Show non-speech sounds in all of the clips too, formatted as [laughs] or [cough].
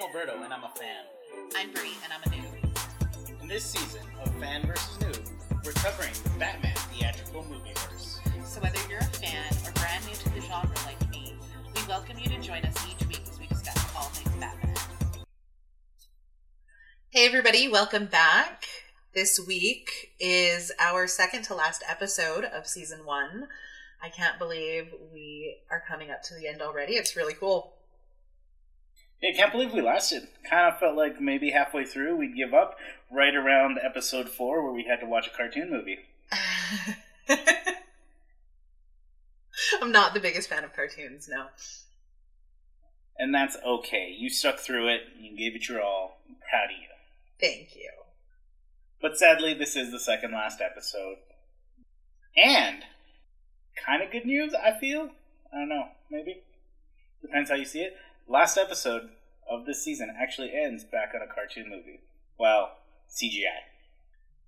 I'm Alberto, and I'm a fan. I'm Brie, and I'm a noob. In this season of Fan vs. Noob, we're covering the Batman theatrical movieverse. So whether you're a fan or brand new to the genre like me, we welcome you to join us each week as we discuss all things Batman. Hey everybody, welcome back. This week is our second to last episode of season one. I can't believe we are coming up to the end already. It's really cool. Yeah, I can't believe we lasted. Kind of felt like maybe halfway through we'd give up, right around episode four where we had to watch a cartoon movie. [laughs] I'm not the biggest fan of cartoons, no. And that's okay. You stuck through it, you gave it your all. I'm proud of you. Thank you. But sadly, this is the second last episode. And kind of good news, I feel. I don't know, maybe. Depends how you see it. Last episode of this season actually ends back on a cartoon movie. Well, CGI.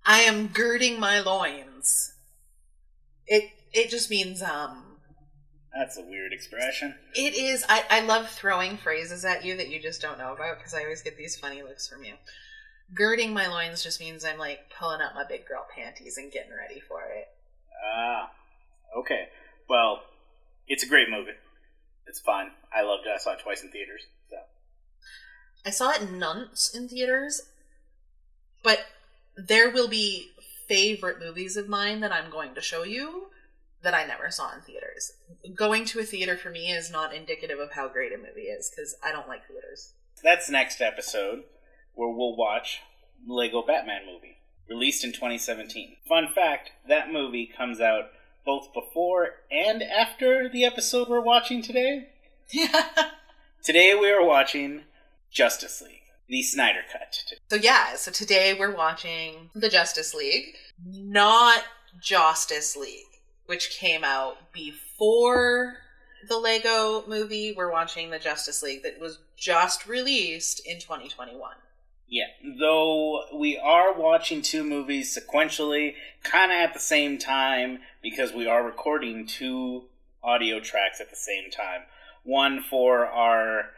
I am girding my loins. It it just means um That's a weird expression. it is I, I love throwing phrases at you that you just don't know about because I always get these funny looks from you. Girding my loins just means I'm like pulling up my big girl panties and getting ready for it. Ah, okay. Well, it's a great movie. It's fun. I loved it. I saw it twice in theaters. So I saw it nonce in theaters, but there will be favorite movies of mine that I'm going to show you that I never saw in theaters. Going to a theater for me is not indicative of how great a movie is because I don't like theaters. that's next episode where we'll watch Lego Batman movie released in 2017. Fun fact: that movie comes out both before and after the episode we're watching today. Yeah. [laughs] Today we are watching Justice League, the Snyder Cut. So yeah, so today we're watching the Justice League, not Justice League, which came out before the Lego movie. We're watching the Justice League that was just released in 2021. Yeah, though we are watching two movies sequentially, kind of at the same time, because we are recording two audio tracks at the same time. One for our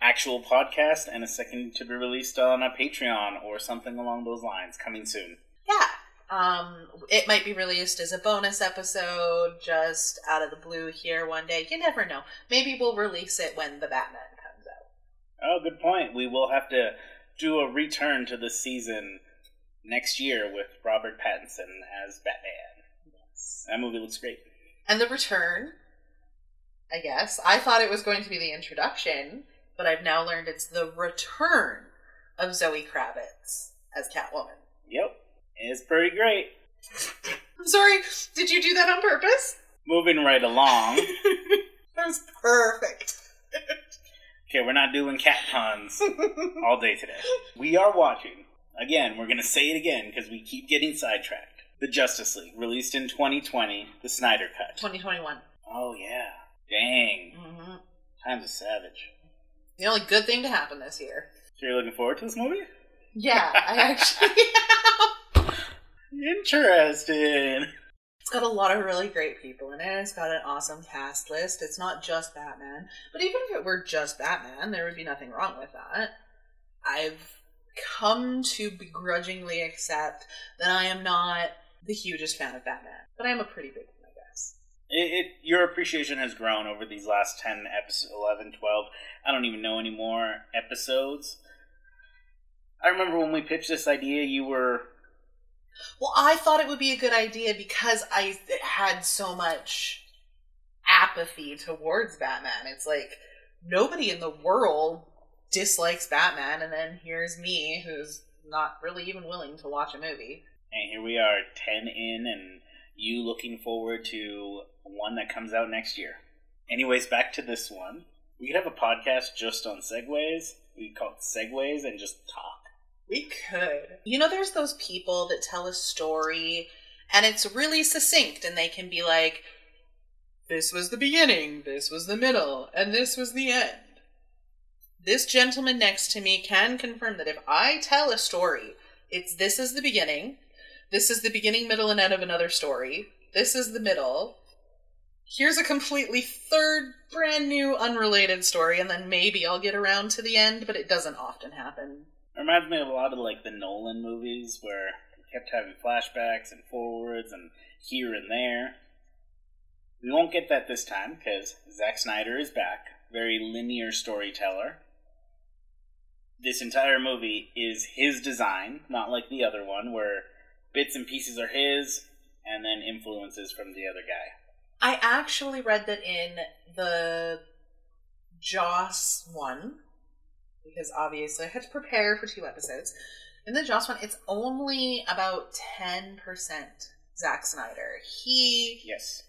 actual podcast, and a second to be released on a Patreon or something along those lines, coming soon. Yeah. Um, it might be released as a bonus episode, just out of the blue here one day. You never know. Maybe we'll release it when the Batman comes out. Oh, good point. We will have to do a return to the season next year with Robert Pattinson as Batman. Yes. That movie looks great. And the return, I guess. I thought it was going to be the introduction, but I've now learned it's the return of Zoe Kravitz as Catwoman. Yep, it's pretty great. I'm sorry, did you do that on purpose? Moving right along. [laughs] that was perfect. Okay, we're not doing cat puns [laughs] all day today. We are watching, again, we're going to say it again because we keep getting sidetracked. The Justice League, released in 2020, the Snyder Cut. 2021. Oh, yeah. Dang. hmm Time's a savage. The only good thing to happen this year. So you're looking forward to this movie? Yeah, I [laughs] actually am. Interesting. It's got a lot of really great people in it. It's got an awesome cast list. It's not just Batman. But even if it were just Batman, there would be nothing wrong with that. I've come to begrudgingly accept that I am not the hugest fan of Batman. But I am a pretty big one, I guess. It, it, your appreciation has grown over these last 10 episodes, 11, 12, I don't even know anymore, episodes. I remember when we pitched this idea, you were Well, I thought it would be a good idea because I had so much apathy towards Batman. It's like nobody in the world dislikes Batman, and then here's me who's not really even willing to watch a movie. And here we are, 10 in, and you looking forward to one that comes out next year. Anyways, back to this one. We could have a podcast just on segues. We could call it Segues and just talk. We could. You know, there's those people that tell a story and it's really succinct, and they can be like, this was the beginning, this was the middle, and this was the end. This gentleman next to me can confirm that if I tell a story, it's this is the beginning, this is the beginning, middle, and end of another story, this is the middle, here's a completely third, brand new, unrelated story, and then maybe I'll get around to the end, but it doesn't often happen. It reminds me of a lot of like the Nolan movies where we kept having flashbacks and forwards and here and there. We won't get that this time because Zack Snyder is back, very linear storyteller. This entire movie is his design, not like the other one where bits and pieces are his and then influences from the other guy. I actually read that in the Joss one, because obviously I had to prepare for two episodes. In the Joss one, it's only about 10% Zack Snyder. He Yes.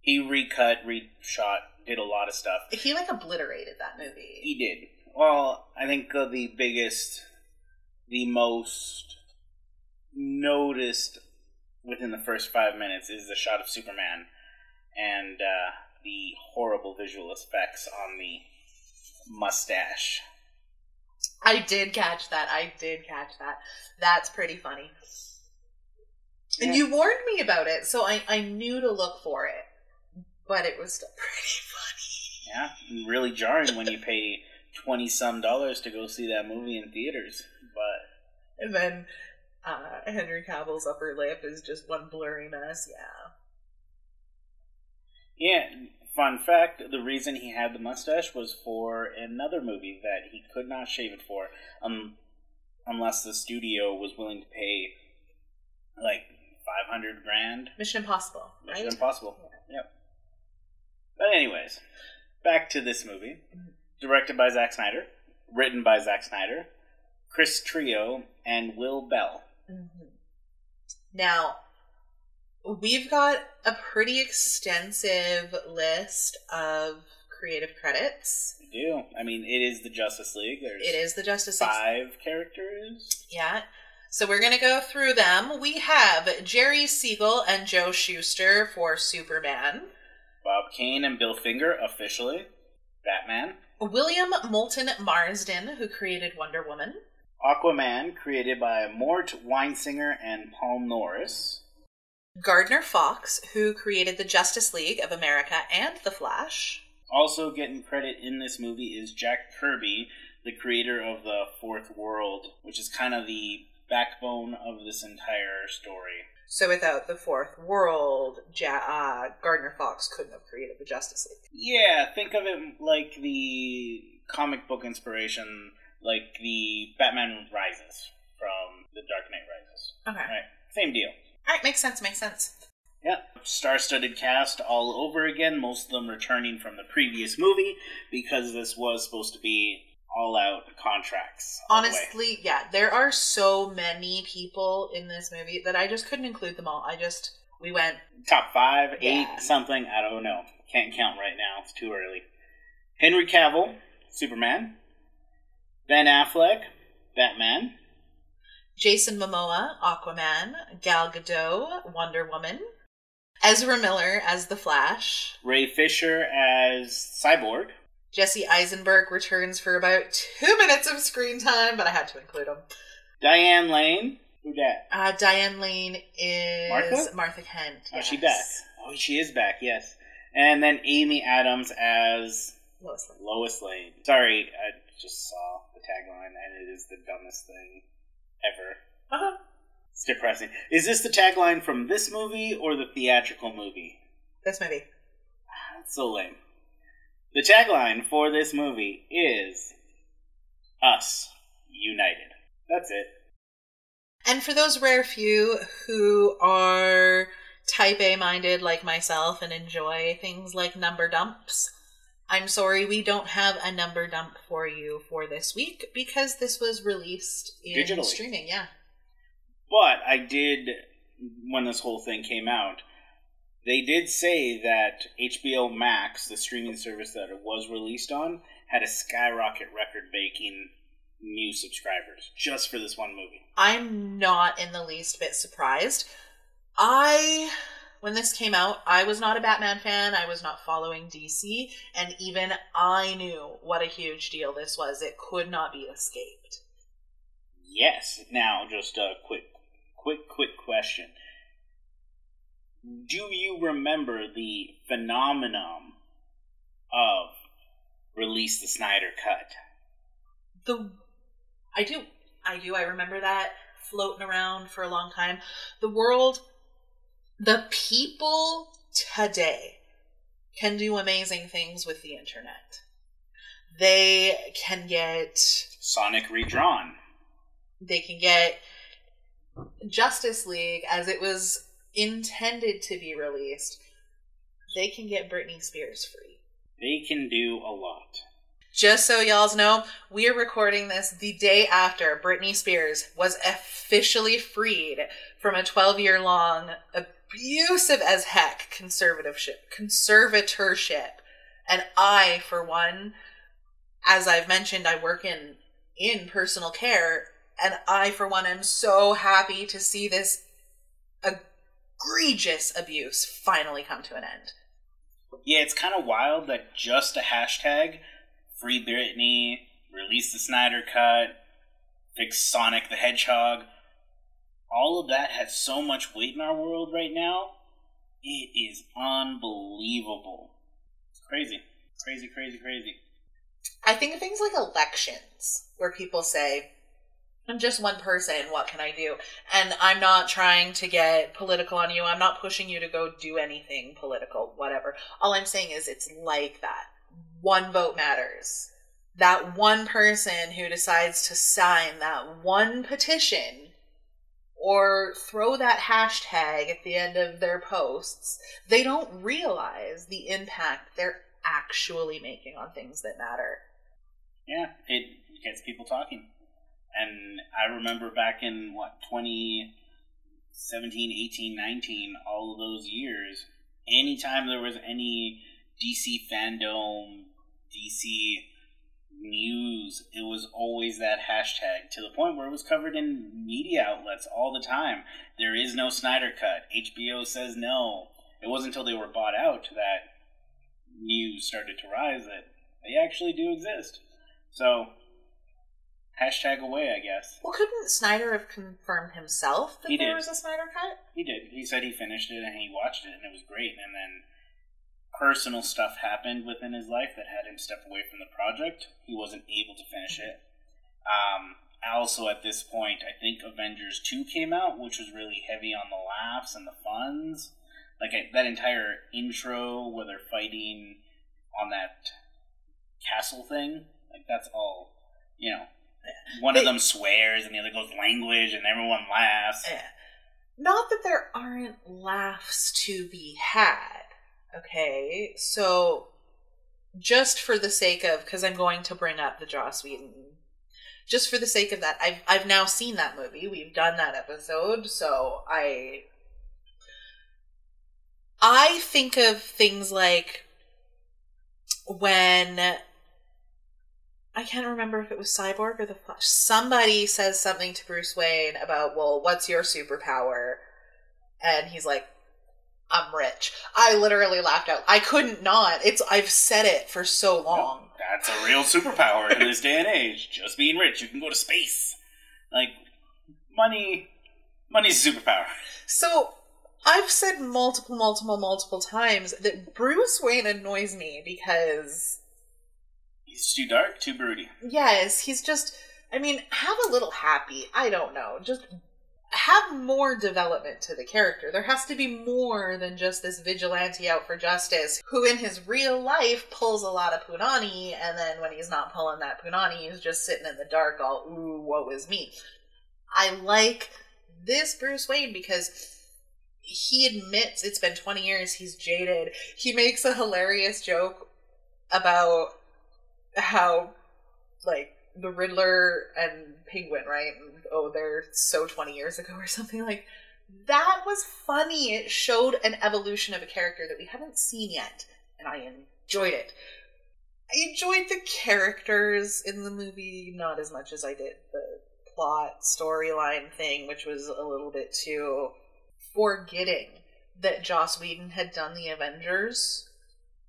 He recut, reshot, did a lot of stuff. he like obliterated that movie. He did. Well, I think uh, the biggest, the most noticed within the first five minutes is the shot of Superman and uh, the horrible visual effects on the mustache. I did catch that. I did catch that. That's pretty funny. And you warned me about it, so I, I knew to look for it. But it was still [laughs] pretty funny. Yeah, really jarring when you pay twenty some dollars to go see that movie in theaters. But And then uh, Henry Cavill's upper lip is just one blurry mess. Yeah. yeah, fun fact: the reason he had the mustache was for another movie that he could not shave it for, um, unless the studio was willing to pay like five hundred grand. Mission Impossible, Mission right? Impossible. Yep. But anyways, back to this movie. Directed by Zack Snyder, written by Zack Snyder, Chris Terrio, and Will Beall. Mhm. Now, we've got a pretty extensive list of creative credits. We do. I mean, it is the Justice League. There's It is the Justice League. five characters. Yeah. So we're going to go through them. We have Jerry Siegel and Joe Shuster for Superman. Bob Kane and Bill Finger, officially. Batman. William Moulton Marston, who created Wonder Woman. Aquaman, created by Mort Weisinger and Paul Norris. Gardner Fox, who created the Justice League of America and The Flash. Also getting credit in this movie is Jack Kirby, the creator of the Fourth World, which is kind of the backbone of this entire story. So without the Fourth World, ja- uh, Gardner Fox couldn't have created the Justice League. Yeah, think of it like the comic book inspiration, like the Batman Rises from The Dark Knight Rises. Okay. Right, same deal. All right, makes sense, makes sense. Yeah, star-studded cast all over again. Most of them returning from the previous movie because this was supposed to be all-out contracts. all the. Honestly, yeah, there are so many people in this movie that I just couldn't include them all. I just, we went, top five, eight, something. I don't know. Can't count right now. It's too early. Henry Cavill, Superman. Ben Affleck, Batman. Jason Momoa, Aquaman, Gal Gadot, Wonder Woman, Ezra Miller as The Flash, Ray Fisher as Cyborg. Jesse Eisenberg returns for about two minutes of screen time, but I had to include him. Diane Lane. Who dat? Uh, Diane Lane is Martha? Kent. Oh, she yes. back. Oh, she is back. Yes. And then Amy Adams as Lois Lane. Lois Lane. Sorry, I just saw tagline, and it is the dumbest thing ever. Uh-huh. It's depressing. Is this the tagline from this movie or the theatrical movie? This movie. That's so lame. The tagline for this movie is Us United. That's it. And for those rare few who are type A minded like myself and enjoy things like number dumps, I'm sorry we don't have a number dump for you for this week because this was released in Digitally. streaming. Yeah. But I did, when this whole thing came out, they did say that HBO Max, the streaming service that it was released on, had a skyrocket record breaking new subscribers just for this one movie. I'm not in the least bit surprised. I, when this came out, I was not a Batman fan. I was not following DC, and even I knew what a huge deal this was. It could not be escaped. Yes. Now, just a quick, quick, quick question. do you remember the phenomenon of release the Snyder cut? The I do. I do. I remember that floating around for a long time. The world the people today can do amazing things with the internet. They can get Sonic redrawn. They can get Justice League as it was intended to be released. They can get Britney Spears free. They can do a lot. Just so y'all know, we are recording this the day after Britney Spears was officially freed from a 12 year long uh, abusive as heck conservatorship conservatorship. And I, for one, as I've mentioned, I work in in personal care, and I, for one, am so happy to see this egregious abuse finally come to an end. Yeah, it's kind of wild that just a hashtag, free Britney, release the Snyder Cut, fix Sonic the Hedgehog, all of that has so much weight in our world right now. It is unbelievable. It's crazy. Crazy, crazy, crazy. I think of things like elections, where people say, I'm just one person, what can I do? And I'm not trying to get political on you. I'm not pushing you to go do anything political, whatever. All I'm saying is it's like that. One vote matters. That one person who decides to sign that one petition or throw that hashtag at the end of their posts, they don't realize the impact they're actually making on things that matter. Yeah, it gets people talking. And I remember back in what 2017, 18, 19, all of those years, anytime there was any DC fandom, DC news, it was always that hashtag to the point where it was covered in media outlets all the time. There is no Snyder Cut. HBO says no. It wasn't until they were bought out that news started to rise that they actually do exist. So, hashtag away, I guess. Well, couldn't Snyder have confirmed himself that He there did. was a Snyder Cut? He did. He said he finished it and he watched it and it was great. And then personal stuff happened within his life that had him step away from the project. He wasn't able to finish it. Um, also, at this point, I think Avengers 2 came out, which was really heavy on the laughs and the funs. Like I, that entire intro where they're fighting on that castle thing, like that's all, you know. One of them swears and the other goes language and everyone laughs. Not that there aren't laughs to be had. Okay, so just for the sake of, because I'm going to bring up the Joss Whedon, just for the sake of that, I've I've now seen that movie. We've done that episode, so I I think of things like when I can't remember if it was Cyborg or the Flash. Somebody says something to Bruce Wayne about, well, what's your superpower? And he's like, I'm rich. I literally laughed out. I couldn't not. It's I've said it for so long. That's a real superpower in this day and age. Just being rich, you can go to space. Like money, money's a superpower. So I've said multiple, multiple, multiple times that Bruce Wayne annoys me because He's too dark, too broody. yes, he's just I mean, have a little happy. I don't know. Just have more development to the character. There has to be more than just this vigilante out for justice who in his real life pulls a lot of punani and then when he's not pulling that punani, he's just sitting in the dark all ooh, woe is me. I like this Bruce Wayne because he admits it's been 20 years, he's jaded. He makes a hilarious joke about how like the Riddler and Penguin, right? Oh, they're so 20 years ago or something like that was funny. It showed an evolution of a character that we haven't seen yet, and I enjoyed it. I enjoyed the characters in the movie not as much as I did the plot storyline thing, which was a little bit too forgetting that Joss Whedon had done the Avengers.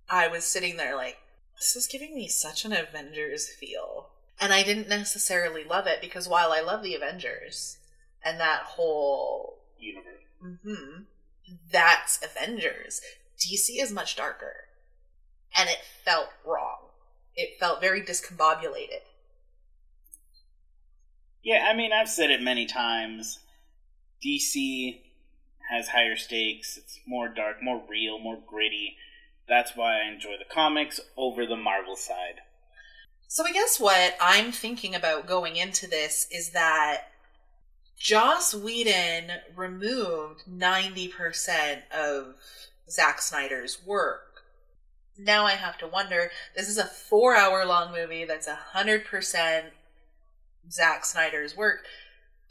I was sitting there like, this is giving me such an Avengers feel. And I didn't necessarily love it because while I love the Avengers and that whole Universe. hmm that's Avengers. DC is much darker. And it felt wrong. It felt very discombobulated. Yeah, I mean, I've said it many times. DC has higher stakes, it's more dark, more real, more gritty. That's why I enjoy the comics over the Marvel side. So I guess what I'm thinking about going into this is that Joss Whedon removed 90% of Zack Snyder's work. Now I have to wonder this is a four hour long movie that's 100% Zack Snyder's work.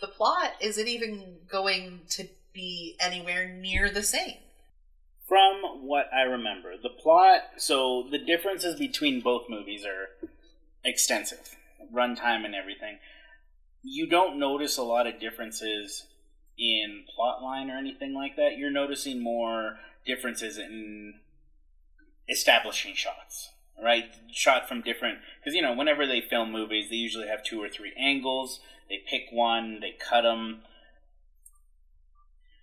The plot, is it even going to be anywhere near the same? From what I remember, the plot, so the differences between both movies are extensive, runtime and everything. You don't notice a lot of differences in plot line or anything like that. You're noticing more differences in establishing shots, right? Shot from different, because you know, whenever they film movies, they usually have two or three angles. They pick one, they cut them.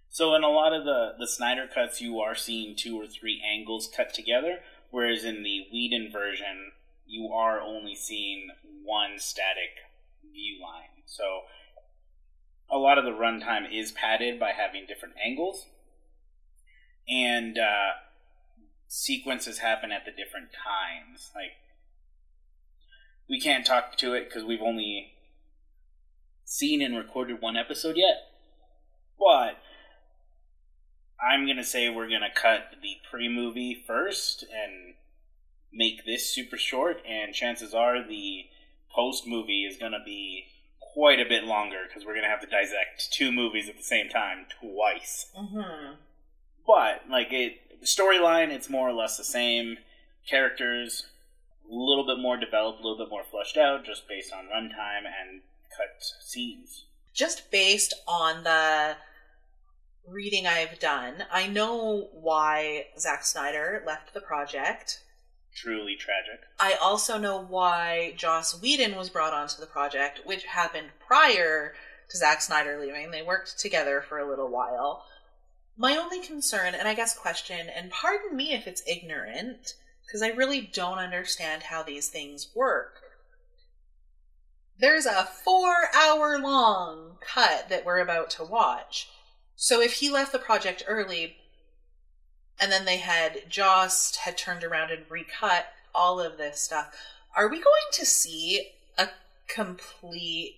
So in a lot of the the Snyder cuts, you are seeing two or three angles cut together, whereas in the Whedon version, you are only seeing one static view line. So a lot of the runtime is padded by having different angles, and uh, sequences happen at the different times. Like we can't talk to it because we've only seen and recorded one episode yet, but. I'm gonna say we're gonna cut the pre-movie first and make this super short, and chances are the post movie is going to be quite a bit longer because we're going to have to dissect two movies at the same time twice. Mm-hmm. But like it, the storyline, it's more or less the same. Characters, a little bit more developed, a little bit more fleshed out, just based on runtime and cut scenes. Just based on the reading I've done, I know why Zack Snyder left the project truly tragic. I also know why Joss Whedon was brought onto the project, which happened prior to Zack Snyder leaving. They worked together for a little while. My only concern, and I guess question, and pardon me if it's ignorant, because I really don't understand how these things work. There's a four hour long cut that we're about to watch. So if he left the project early, and then they had Joss had turned around and recut all of this stuff. Are we going to see a complete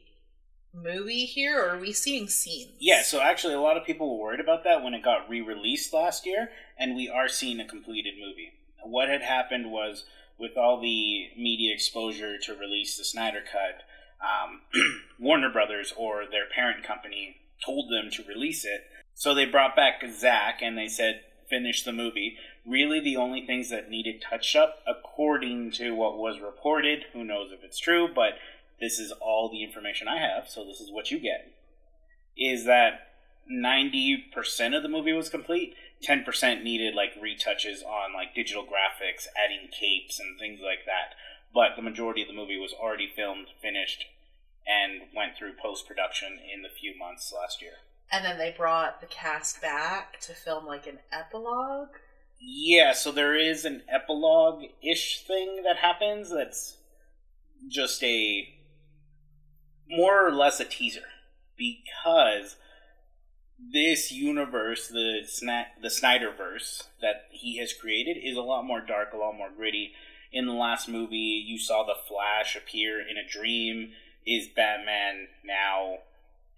movie here, or are we seeing scenes? Yeah, so actually, a lot of people were worried about that when it got re released last year, and we are seeing a completed movie. What had happened was, with all the media exposure to release the Snyder Cut, um, [clears throat] Warner Brothers, or their parent company, told them to release it. So they brought back Zack and they said, finish the movie. Really, the only things that needed touch up, according to what was reported, who knows if it's true, but this is all the information I have, so this is what you get, is that 90% of the movie was complete. 10% needed like retouches on like digital graphics, adding capes and things like that. But the majority of the movie was already filmed, finished, and went through post production in the few months last year. And then they brought the cast back to film like an epilogue. Yeah, so there is an epilogue ish thing that happens that's just a more or less a teaser because this universe, the Sna- the Snyderverse that he has created, is a lot more dark, a lot more gritty. In the last movie, you saw the Flash appear in a dream. Is Batman now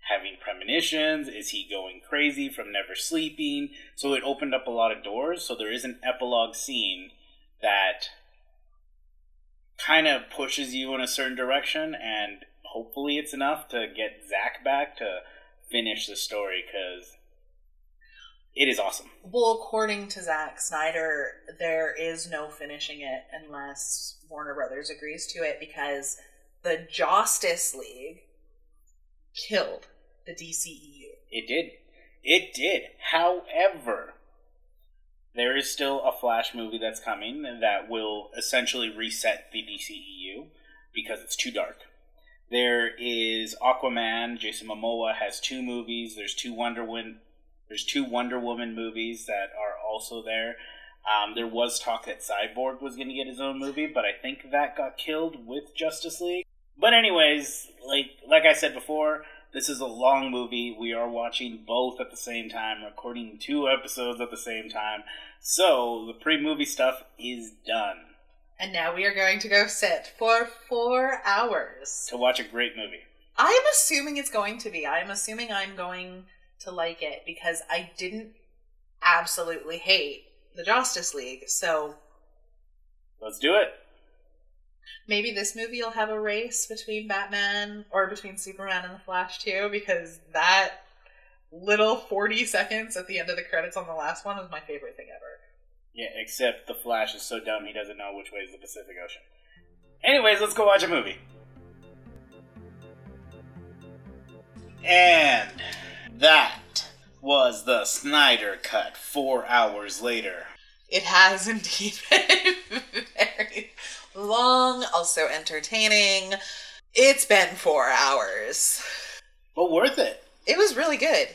having premonitions? Is he going crazy from never sleeping? So it opened up a lot of doors. So there is an epilogue scene that kind of pushes you in a certain direction, and hopefully it's enough to get Zack back to finish the story because it is awesome. Well, according to Zack Snyder, there is no finishing it unless Warner Brothers agrees to it because the Justice League killed the DCEU. It did. It did. However, there is still a Flash movie that's coming that will essentially reset the DCEU because it's too dark. There is Aquaman. Jason Momoa has two movies. There's two Wonder Win- There's two Wonder Woman movies that are also there. Um, there was talk that Cyborg was going to get his own movie, but I think that got killed with Justice League. But anyways, like like I said before, this is a long movie. We are watching both at the same time, recording two episodes at the same time. So the pre-movie stuff is done And now we are going to go sit for four hours. to watch a great movie. I am assuming it's going to be. I am assuming I'm going to like it because I didn't absolutely hate the Justice League. So Let's do it. Maybe this movie will have a race between Batman or between Superman and the Flash too, because that little 40 seconds at the end of the credits on the last one was my favorite thing ever. Yeah, except the Flash is so dumb he doesn't know which way is the Pacific Ocean. Anyways, let's go watch a movie. And that was the Snyder Cut four hours later. It has indeed [laughs] been very long, also entertaining. It's been four hours. But worth it. It was really good.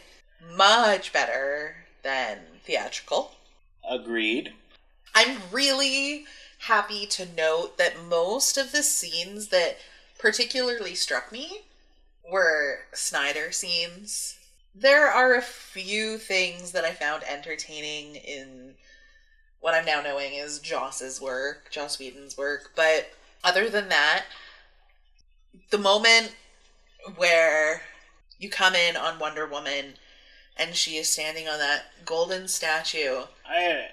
Much better than theatrical. Agreed. I'm really happy to note that most of the scenes that particularly struck me were Snyder scenes. There are a few things that I found entertaining in what I'm now knowing is Joss's work, Joss Whedon's work, but other than that, the moment where you come in on Wonder Woman and she is standing on that golden statue I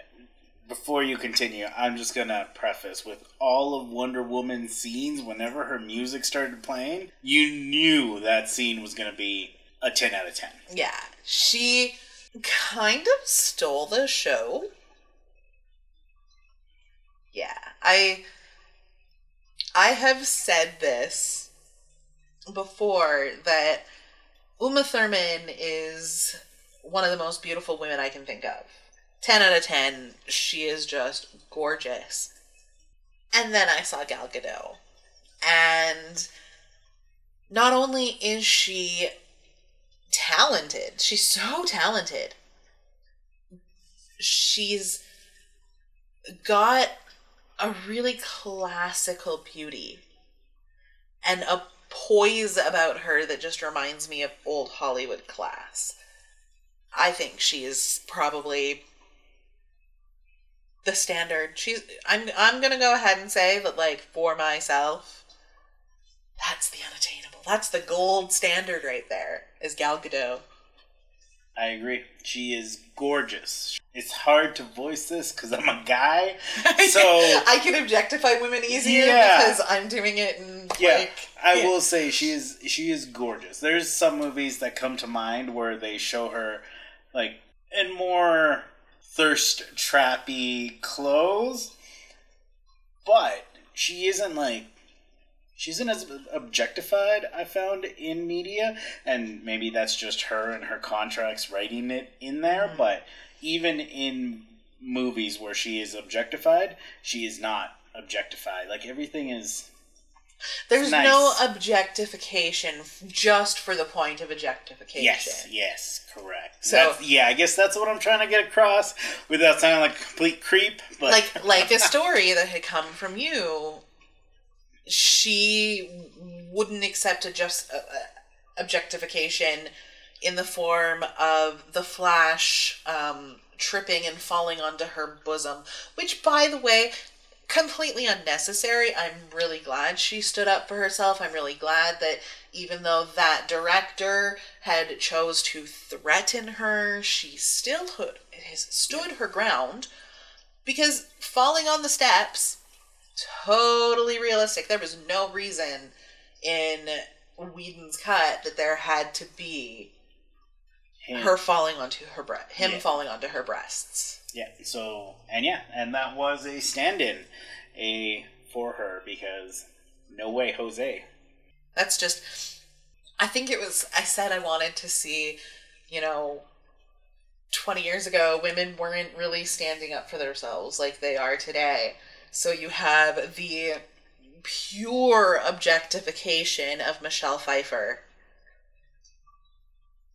before you continue, I'm just gonna preface with all of Wonder Woman's scenes. Whenever her music started playing, you knew that scene was gonna be a ten out of ten. Yeah, she kind of stole the show. Yeah, I I have said this before that Uma Thurman is one of the most beautiful women I can think of. 10 out of 10, she is just gorgeous. And then I saw Gal Gadot. And not only is she talented. She's so talented. She's got a really classical beauty and a poise about her that just reminds me of old Hollywood class. I think she is probably the standard. She's I'm I'm to go ahead and say that like for myself that's the unattainable. That's the gold standard right there. Is Gal Gadot. I agree. She is gorgeous. It's hard to voice this because I'm a guy. [laughs] So I can objectify women easier Yeah. because I'm doing it in yeah, like I yeah. will say she is she is gorgeous. There's some movies that come to mind where they show her like in more thirst trappy clothes, but she isn't like she isn't as objectified. I found in media, and maybe that's just her and her contracts writing it in there. Mhm. But even in movies where she is objectified, she is not objectified. Like everything is There's nice. no objectification just for the point of objectification. Yes, yes, correct. So- That's- yeah, I guess that's what I'm trying to get across without sounding like a complete creep. But Like like a [laughs] story that had come from you, she wouldn't accept a just uh, uh, objectification in the form of the Flash um, tripping and falling onto her bosom, which, by the way, completely unnecessary. I'm really glad she stood up for herself. I'm really glad that even though that director had chose to threaten her, she still stood her ground because falling on the steps totally realistic. There was no reason in Whedon's cut that there had to be Him- her falling onto her breast, him Yeah. falling onto her breasts. yeah. So and yeah, and that was a stand-in, a for her because no way, Jose. That's just. I think it was. I said I wanted to see, you know, 20 years ago, women weren't really standing up for themselves like they are today. So you have the pure objectification of Michelle Pfeiffer.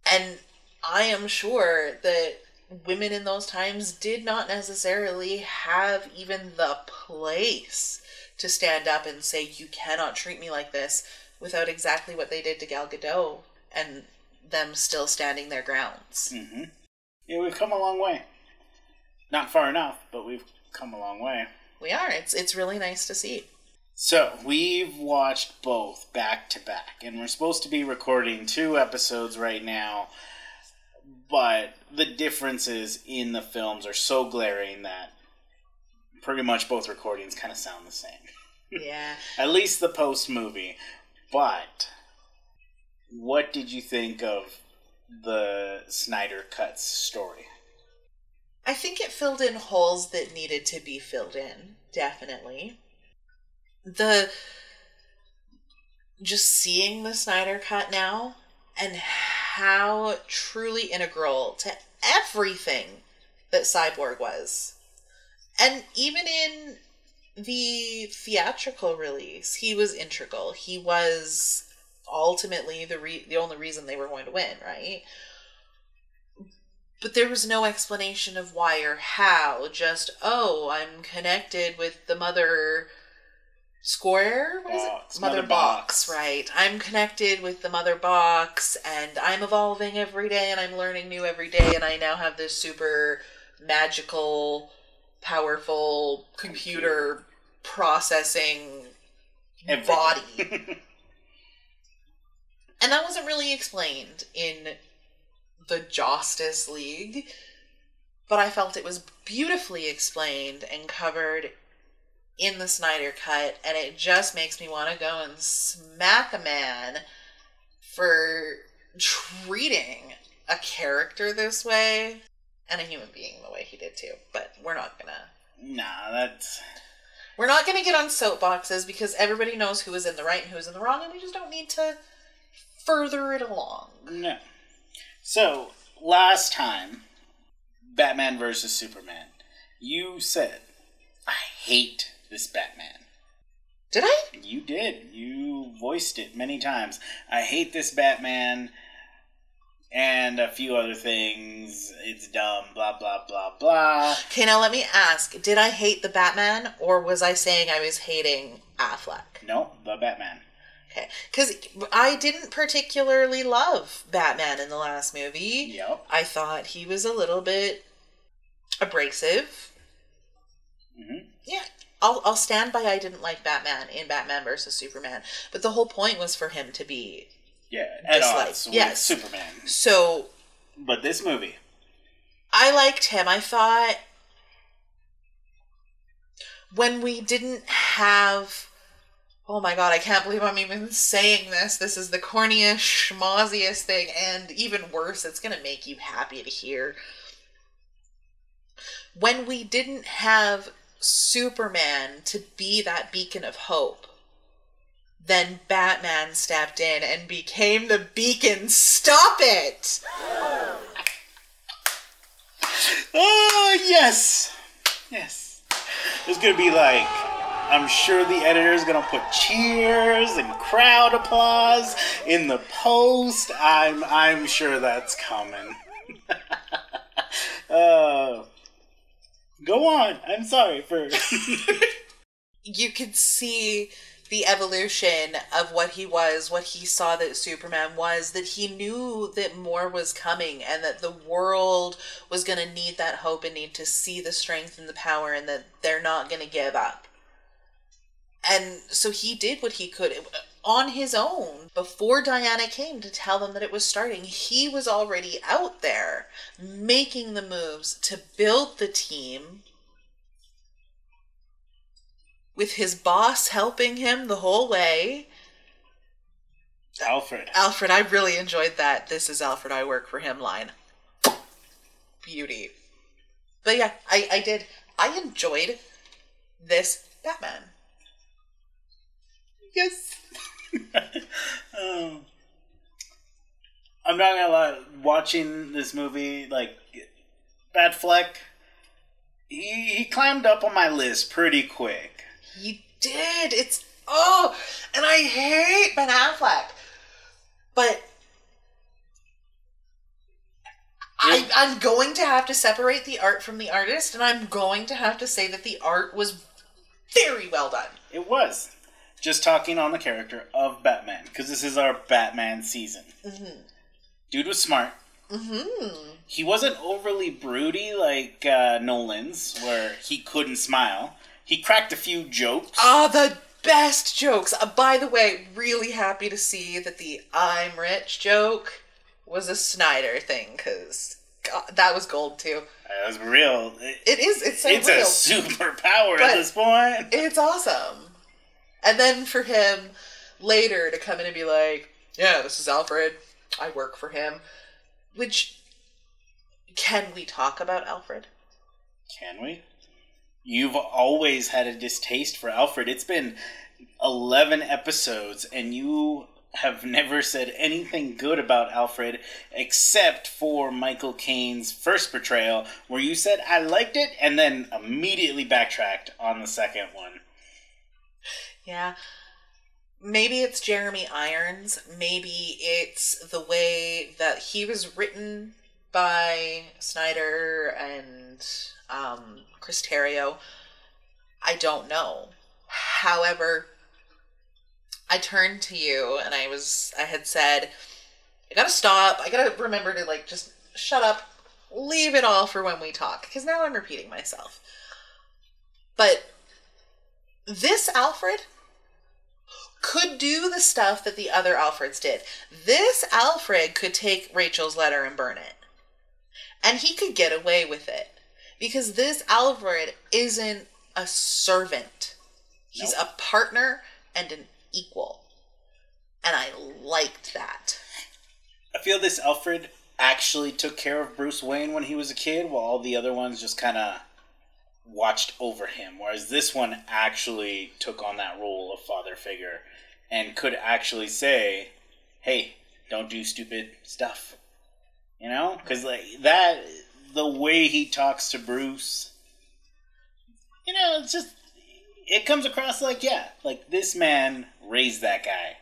And I am sure that women in those times did not necessarily have even the place to stand up and say, You cannot treat me like this without exactly what they did to Gal Gadot and them still standing their grounds. hmm Yeah, we've come a long way. Not far enough, but we've come a long way. We are. It's it's really nice to see. So, we've watched both back to back, and we're supposed to be recording two episodes right now, but the differences in the films are so glaring that pretty much both recordings kind of sound the same. Yeah. [laughs] At least the post movie. But, what did you think of the Snyder Cuts story? I think it filled in holes that needed to be filled in, definitely. The just seeing the Snyder cut now and how truly integral to everything that Cyborg was. And even in the theatrical release, he was integral. He was ultimately the re- the only reason they were going to win, right? But there was no explanation of why or how. Just oh, I'm connected with the mother square. What is Box, it? Mother, mother box. box. Right. I'm connected with the mother box, and I'm evolving every day, and I'm learning new every day, and I now have this super magical, powerful computer processing Everything. body. [laughs] And that wasn't really explained in the Justice League, but I felt it was beautifully explained and covered in the Snyder Cut, and it just makes me want to go and smack a man for treating a character this way and a human being the way he did too. But we're not gonna nah, that's. we're not gonna get on soapboxes because everybody knows who is in the right and who is in the wrong, and we just don't need to further it along. No. So, last time, Batman versus Superman, you said, I hate this Batman. Did I? You did. You voiced it many times. I hate this Batman and a few other things. It's dumb, blah, blah, blah, blah. Okay, now let me ask: Did I hate the Batman, or was I saying I was hating Affleck? No, the Batman. Okay, because I didn't particularly love Batman in the last movie. Yep. I thought he was a little bit abrasive. hmm Yeah, I'll I'll stand by. I didn't like Batman in Batman versus Superman, but the whole point was for him to be Yeah, at odds with yes. Superman. so. But this movie, I liked him. I thought when we didn't have. Oh my god, I can't believe I'm even saying this. This is the corniest, schmozziest thing, and even worse, it's gonna make you happy to hear. When we didn't have Superman to be that beacon of hope, then Batman stepped in and became the beacon. Stop it! Oh yes, yes. It's gonna be like, I'm sure the editor's gonna put cheers and crowd applause in the post. I'm I'm sure that's coming. [laughs] uh, go on. I'm sorry for. [laughs] you could see the evolution of what he was, what he saw that Superman was, that he knew that more was coming and that the world was going to need that hope and need to see the strength and the power and that they're not going to give up. And so he did what he could uh, on his own before Diana came to tell them that it was starting. He was already out there making the moves to build the team with his boss helping him the whole way. Alfred. Alfred, I really enjoyed that. This is Alfred, I work for him line. Beauty. But yeah, I, I did. I enjoyed this Batman. Yes. [laughs] um, I'm not gonna lie. Watching this movie, like Batfleck, he he climbed up on my list pretty quick. He did. It's oh, and I hate Ben Affleck, but I'm going to have to separate the art from the artist, and I'm going to have to say that the art was very well done. It was. Just talking on the character of Batman, because this is our Batman season. Mm-hmm. Dude was smart. Mm-hmm. He wasn't overly broody like uh, Nolan's, where he couldn't smile. He cracked a few jokes. Ah, the best jokes. Uh, by the way, really happy to see that the "I'm rich" joke was a Snyder thing because that was gold too. That was real. It, It is. It's so it's real. a superpower at this point. It's awesome. And then for him later to come in and be like, "Yeah, this is Alfred. I work for him." Which can we talk about Alfred? Can we? You've always had a distaste for Alfred. It's been 11 episodes, and you have never said anything good about Alfred except for Michael Caine's first portrayal, where you said, I liked it, and then immediately backtracked on the second one. Yeah. Maybe it's Jeremy Irons. Maybe it's the way that he was written by Snyder and um, Chris Terrio. I don't know. However, I turned to you and I was I had said, I gotta stop. I gotta remember to like just shut up, leave it all for when we talk. Because now I'm repeating myself. But this Alfred could do the stuff that the other Alfreds did. This Alfred could take Rachel's letter and burn it. And he could get away with it. Because this Alfred isn't a servant. He's Nope. a partner and an equal. And I liked that. I feel this Alfred actually took care of Bruce Wayne when he was a kid, while all the other ones just kind of watched over him. Whereas this one actually took on that role of father figure and could actually say, "Hey, don't do stupid stuff." You know, because like that, the way he talks to Bruce, you know, it's just it comes across like yeah, like this man raised that guy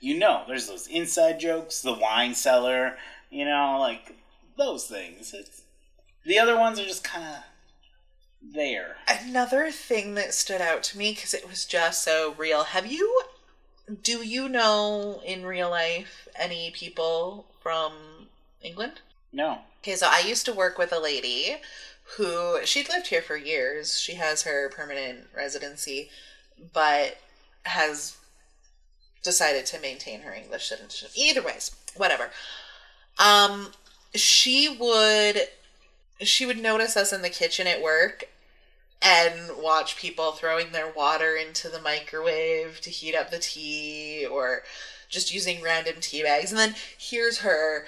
you know, there's those inside jokes, the wine cellar, you know, like those things. It's, the other ones are just kind of there. Another thing that stood out to me because it was just so real. Have you, do you know in real life any people from England? No. Okay, so I used to work with a lady who she'd lived here for years. She has her permanent residency, but has decided to maintain her English citizenship. Either ways, whatever. Um, she would she would notice us in the kitchen at work and watch people throwing their water into the microwave to heat up the tea or just using random tea bags. And then here's her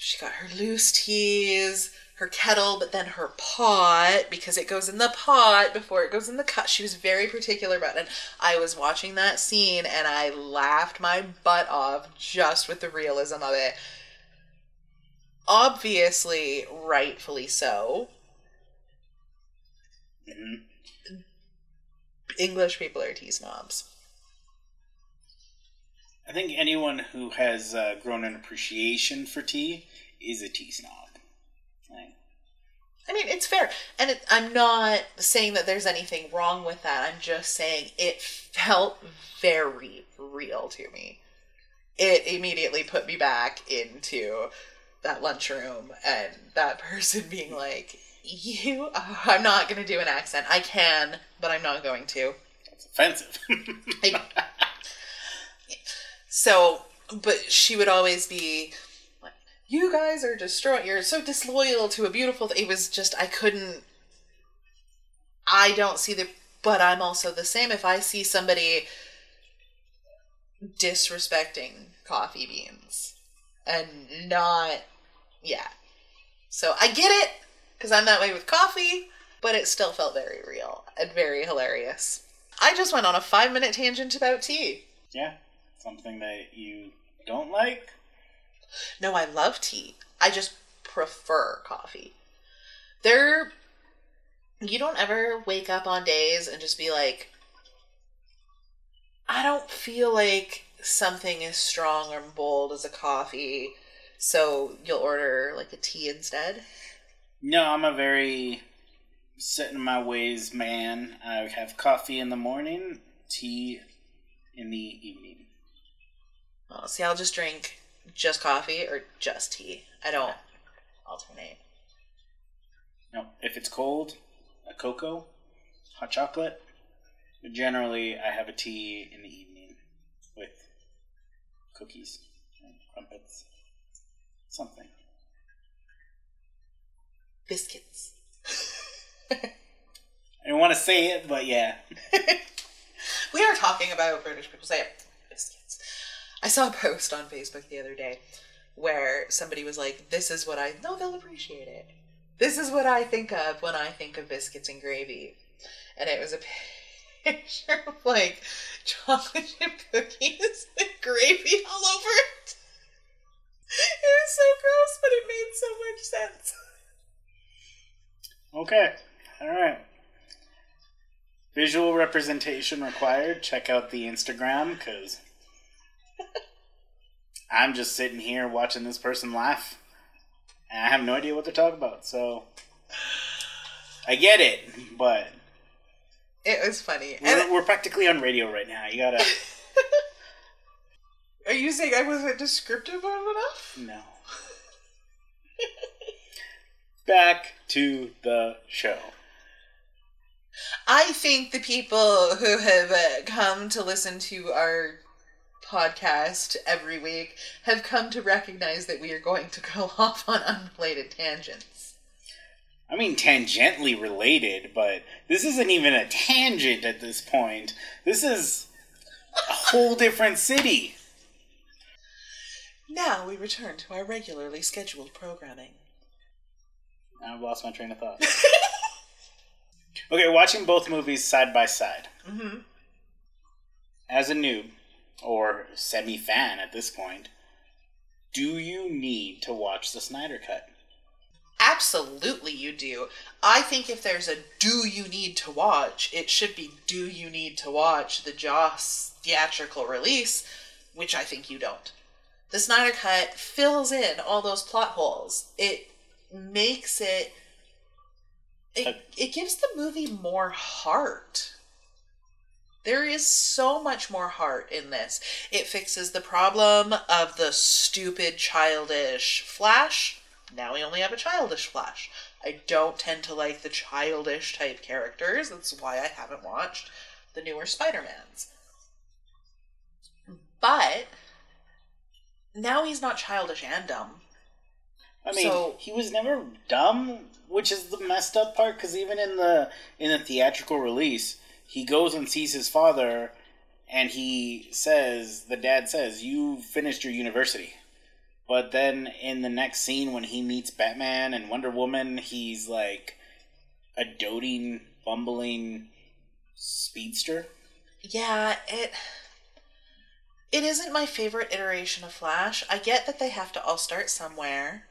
she got her loose teas, her kettle, but then her pot because it goes in the pot before it goes in the cup. She was very particular about it. And I was watching that scene and I laughed my butt off just with the realism of it. Obviously, rightfully so. Hmm English people are tea snobs. I think anyone who has uh, grown an appreciation for tea is a tea snob. Like, I mean, it's fair. And it, I'm not saying that there's anything wrong with that. I'm just saying it felt very real to me. It immediately put me back into that lunchroom and that [laughs] person being like, You, I'm not going to do an accent. I can, but I'm not going to. it's offensive. [laughs] I- so, but she would always be like, "You guys are destroying. You're so disloyal to a beautiful." Th-. It was just I couldn't. I don't see the, but I'm also the same. If I see somebody disrespecting coffee beans and not, yeah. So I get it because I'm that way with coffee, but it still felt very real and very hilarious. I just went on a five minute tangent about tea. yeah, something that you don't like. No, I love tea. I just prefer coffee. There, you don't ever wake up on days and just be like, I don't feel like something as strong or bold as a coffee So you'll order like a tea instead. No, I'm a very set in my ways man. I have coffee in the morning, tea in the evening. Well, see, I'll just drink just coffee or just tea. I don't alternate. No, if it's cold, a cocoa, hot chocolate. But generally, I have a tea in the evening with cookies and crumpets. Something. Biscuits. [laughs] I don't want to say it, but yeah. [laughs] we are talking about British people say biscuits. I saw a post on Facebook the other day where somebody was like, "This is what I no, they'll appreciate it. This is what I think of when I think of biscuits and gravy," and it was a [laughs] picture of like chocolate chip cookies and gravy all over it. It was so gross, but it made so much sense. Okay. All right. Visual representation required. Check out the Instagram because [laughs] I'm just sitting here watching this person laugh, and I have no idea what they're talking about. So I get it, but It was funny. we're, And we're practically on radio right now. You gotta [laughs] are you saying I wasn't descriptive enough? no. Back to the show. I think the people who have uh, come to listen to our podcast every week have come to recognize that we are going to go [laughs] off on unrelated tangents. I mean, tangentially related, but this isn't even a tangent at this point. This is a whole different city. Now we return to our regularly scheduled programming. Now I've lost my train of thought. [laughs] okay, watching both movies side by side. Mm-hmm. As a noob, or semi fan at this point, do you need to watch the Snyder Cut? Absolutely, you do. I think if there's a do you need to watch, it should be do you need to watch the Joss theatrical release, which I think you don't. The Snyder Cut fills in all those plot holes. It makes it. It, it gives the movie more heart. There is so much more heart in this. It fixes the problem of the stupid, childish Flash. Now we only have a childish Flash. I don't tend to like the childish type characters. That's why I haven't watched the newer Spider-Mans. But now he's not childish and dumb. I mean, So- he was never dumb, which is the messed up part. Because even in the in the theatrical release, he goes and sees his father, and he says, the dad says, "You finished your university." But then in the next scene, when he meets Batman and Wonder Woman, he's like a doting, bumbling speedster. Yeah, it it isn't my favorite iteration of Flash. I get that they have to all start somewhere.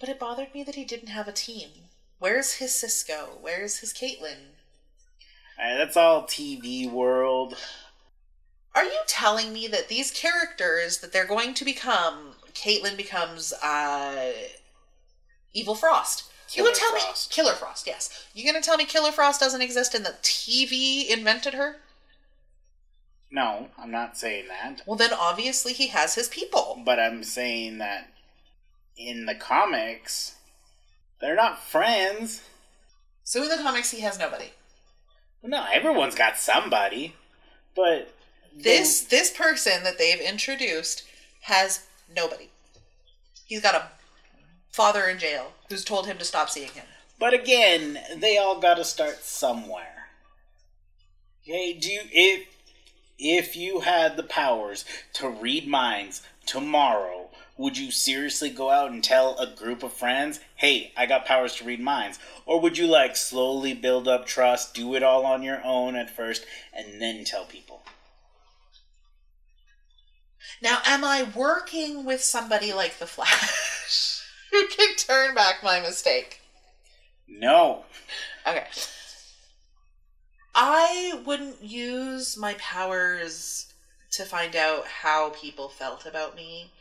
But it bothered me that he didn't have a team. Where's his Cisco? Where's his Caitlin? Uh, that's all TV world. Are you telling me that these characters that they're going to become, Caitlin becomes uh Evil Frost. you Killer gonna tell Frost. me Killer Frost, yes. You're gonna tell me Killer Frost doesn't exist and the TV invented her? No, I'm not saying that. Well then obviously he has his people. But I'm saying that in the comics, they're not friends. So in the comics he has nobody. No, everyone's got somebody. But This this person that they've introduced has nobody. He's got a father in jail who's told him to stop seeing him. But again, they all got to start somewhere. Okay, do you if if you had the powers to read minds tomorrow, would you seriously go out and tell a group of friends, "Hey, I got powers to read minds," or would you like slowly build up trust, do it all on your own at first, and then tell people? Now, am I working with somebody like the Flash [laughs] who can turn back my mistake? No. Okay. I wouldn't use my powers to find out how people felt about me.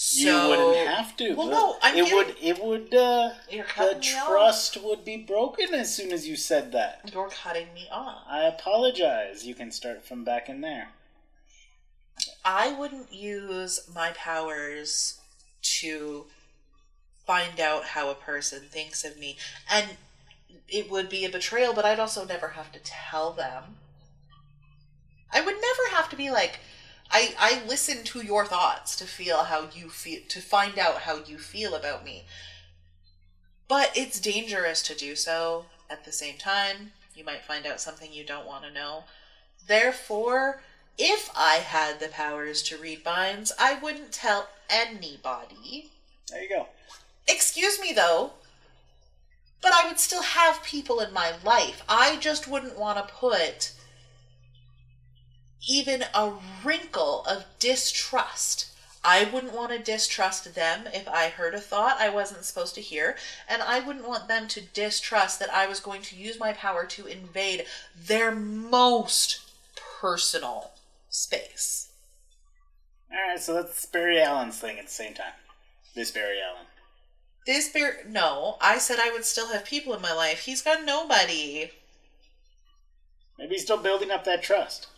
So you wouldn't have to. Well, no, I'm it would. It would. Uh, You're the me off. trust would be broken as soon as you said that. You're cutting me off. I apologize. You can start from back in there. I wouldn't use my powers to find out how a person thinks of me. And it would be a betrayal, but I'd also never have to tell them. I would never have to be like, I, I listen to your thoughts to feel how you feel, to find out how you feel about me. But it's dangerous to do so at the same time. You might find out something you don't want to know. Therefore, if I had the powers to read minds, I wouldn't tell anybody. There you go. Excuse me, though. But I would still have people in my life. I just wouldn't want to put even a wrinkle of distrust. I wouldn't want to distrust them if I heard a thought I wasn't supposed to hear, and I wouldn't want them to distrust that I was going to use my power to invade their most personal space. All right, so that's Barry Allen's thing at the same time. This Barry Allen. This bear, no, I said I would still have people in my life. He's got nobody. Maybe he's still building up that trust.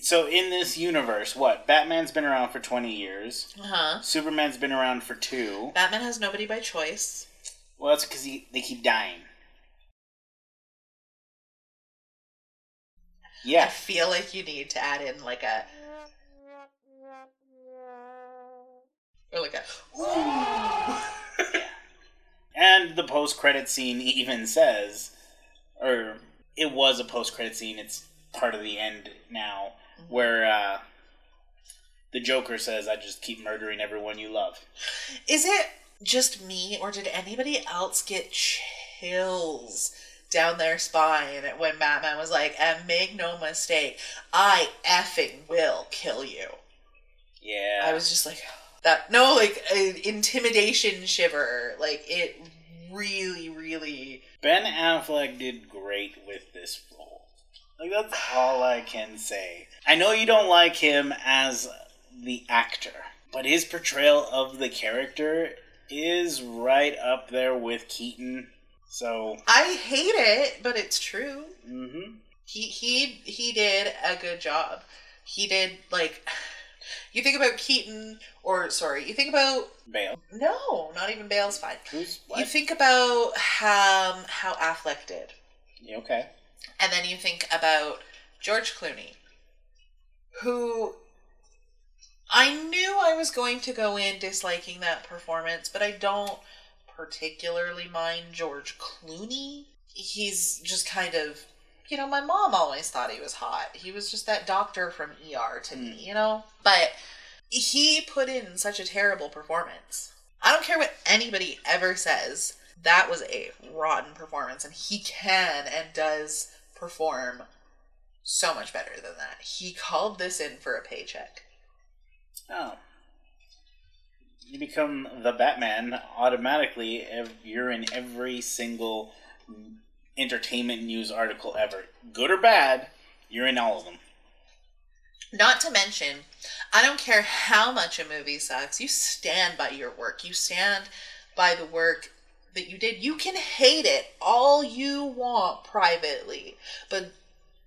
So in this universe, what? Batman's been around for 20 years. Uh huh. Superman's been around for two. Batman has nobody by choice. Well, that's because they keep dying. Yeah, I feel like you need to add in like a. Or like a. Ooh. [laughs] And the post-credit scene even says, or it was a post-credit scene. It's part of the end now, where uh, the Joker says, "I just keep murdering everyone you love." Is it just me, or did anybody else get chills down their spine when Batman was like, and make no mistake, I effing will kill you? Yeah. I was just like, that, no, like, an intimidation shiver. Like, it really, really. Ben Affleck did great with this role. Like that's all I can say. I know you don't like him as the actor, but his portrayal of the character is right up there with Keaton. So, I hate it, but it's true. Mm-hmm. He he he did a good job. He did like [sighs] you think about Keaton or sorry, you think about Bale. no, not even Bale's fine. Who's what? You think about how how Affleck did. Yeah, okay. And then you think about George Clooney, who I knew I was going to go in disliking that performance, but I don't particularly mind George Clooney. He's just kind of, you know, my mom always thought he was hot. He was just that doctor from ER to me, you know? But he put in such a terrible performance. I don't care what anybody ever says. That was a rotten performance, and he can and does perform so much better than that. He called this in for a paycheck. Oh. You become the Batman automatically. You're in every single entertainment news article ever, good or bad. You're in all of them. Not to mention, I don't care how much a movie sucks, you stand by your work. You stand by the work that you did. You can hate it all you want privately, but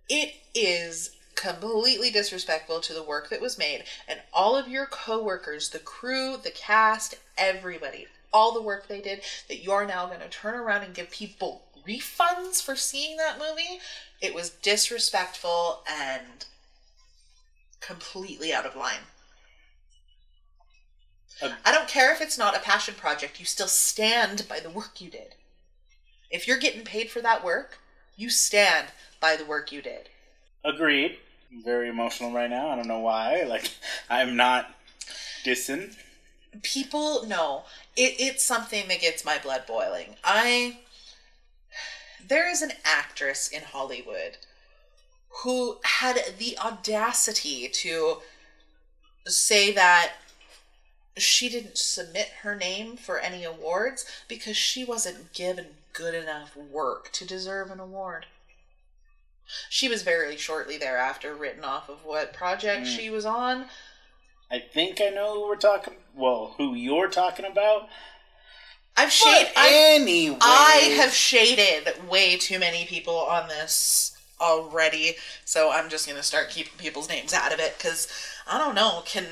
it is completely disrespectful to the work that was made and all of your coworkers, the crew, the cast, everybody, all the work they did that you're now going to turn around and give people refunds for seeing that movie. It was disrespectful and completely out of line. Ag- I don't care if it's not a passion project, you still stand by the work you did. If you're getting paid for that work, you stand by the work you did. Agreed. I'm very emotional right now. I don't know why. Like, [laughs] I'm not dissing. People know it, it's something that gets my blood boiling. I there is an actress in Hollywood who had the audacity to say that she didn't submit her name for any awards because she wasn't given good enough work to deserve an award. She was very shortly thereafter written off of what project Mm. she was on. I think I know who we're talking. Well, who you're talking about. I've shaded. Anyway, I have shaded way too many people on this already, so I'm just gonna start keeping people's names out of it because I don't know. Can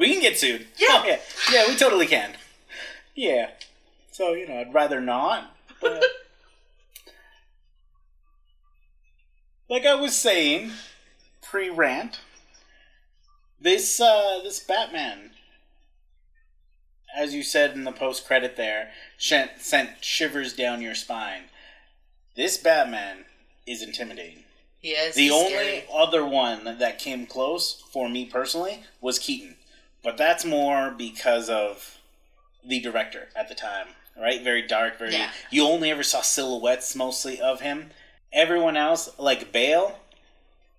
We can get sued. Yeah. [laughs] yeah, yeah, we totally can. Yeah. So you know, I'd rather not. But [laughs] like I was saying, pre-rant, this uh, this Batman, as you said in the post-credit there, sent, sent shivers down your spine. This Batman is intimidating. he is The only scary. other one that came close for me personally was Keaton, but that's more because of the director at the time, right? Very dark, very. Yeah. You only ever saw silhouettes mostly of him. Everyone else, like Bale,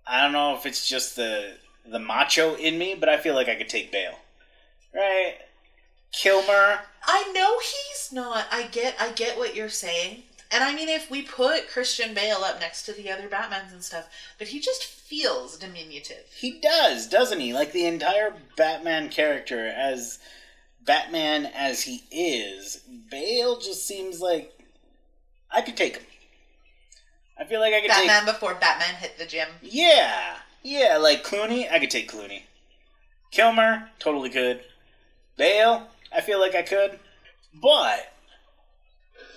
I don't know if it's just the the macho in me, but I feel like I could take Bale, right? Kilmer, I know he's not. I get. I get what you're saying. And I mean, if we put Christian Bale up next to the other Batmans and stuff, but he just feels diminutive. He does, doesn't he? Like the entire Batman character, as Batman as he is, Bale just seems like I could take him. I feel like I could Batman before Batman hit the gym. Yeah, yeah, like Clooney, I could take Clooney. Kilmer, totally could. Bale, I feel like I could. But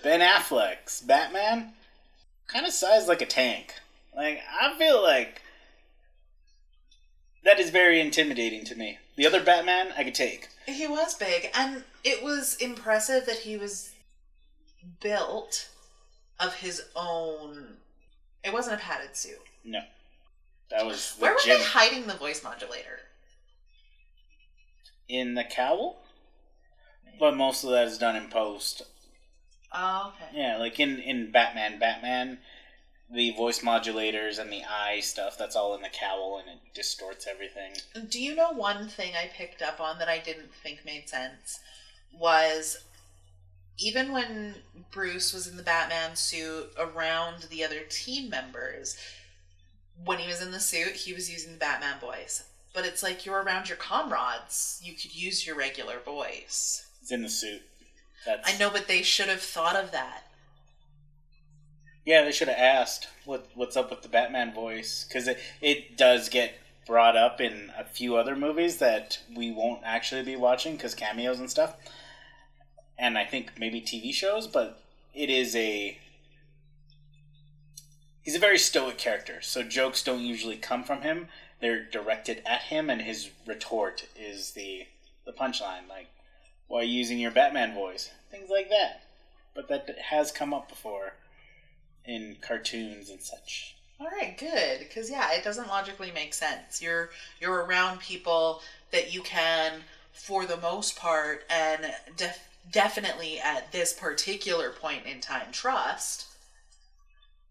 Ben Affleck's Batman, kind of sized like a tank. Like I feel like that is very intimidating to me. The other Batman, I could take. He was big, and it was impressive that he was built of his own. It wasn't a padded suit. No, that was Where were gym they hiding the voice modulator? in the cowl. But most of that is done in post. Oh, okay. Yeah, like in in Batman, Batman, the voice modulators and the eye stuff. That's all in the cowl, and it distorts everything. Do you know one thing I picked up on that I didn't think made sense? Was even when Bruce was in the Batman suit around the other team members, when he was in the suit, he was using the Batman voice. But it's like you're around your comrades, you could use your regular voice. It's in the suit. That's I know, but they should have thought of that. Yeah, they should have asked what what's up with the Batman voice because it it does get brought up in a few other movies that we won't actually be watching because cameos and stuff, and I think maybe TV shows. But it is a he's a very stoic character, so jokes don't usually come from him. They're directed at him, and his retort is the the punchline, like "Why are you using your Batman voice?" Things like that. But that has come up before in cartoons and such. All right, good. Because yeah, it doesn't logically make sense. You're you're around people that you can, for the most part, and def- definitely at this particular point in time, trust.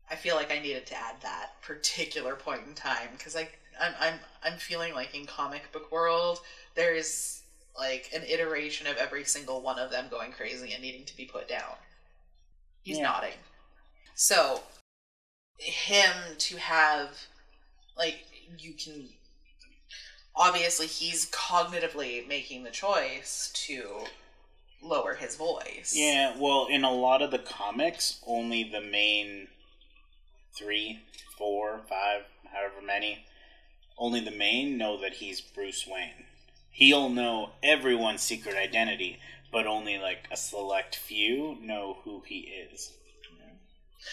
I feel like I needed to add that particular point in time because I I'm I'm I'm feeling like in comic book world there's like an iteration of every single one of them going crazy and needing to be put down. He's Yeah. nodding. So him to have like you can obviously he's cognitively making the choice to lower his voice. Yeah, well, in a lot of the comics, only the main three, four, five, however many, only the main know that he's Bruce Wayne. He'll know everyone's secret identity, but only like a select few know who he is.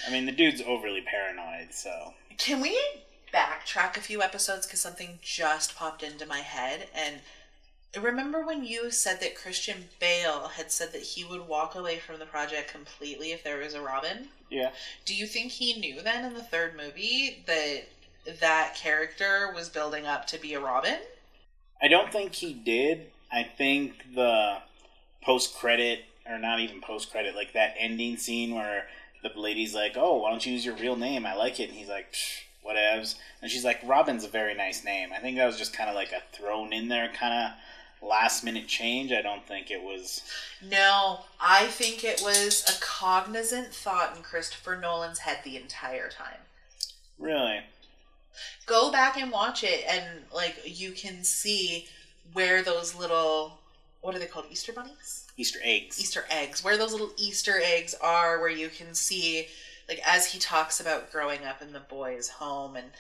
I mean, the dude's overly paranoid, so. Can we backtrack a few episodes because something just popped into my head and remember when you said that Christian Bale had said that he would walk away from the project completely if there was a Robin? Yeah. Do you think he knew then in the third movie that that character was building up to be a Robin? I don't think he did. I think the post credit, or not even post credit, like that ending scene where the lady's like, "Oh, why don't you use your real name? I like it." And he's like, "Whatevs." And she's like, "Robin's a very nice name." I think that was just kind of like a thrown in there kind of last minute change. I don't think it was. No, I think it was a cognizant thought in Christopher Nolan's head the entire time. Really? Go back and watch it, and like you can see where those little what are they called? Easter bunnies? Easter eggs. Easter eggs. Where those little Easter eggs are, where you can see, like, as he talks about growing up in the boys' home, and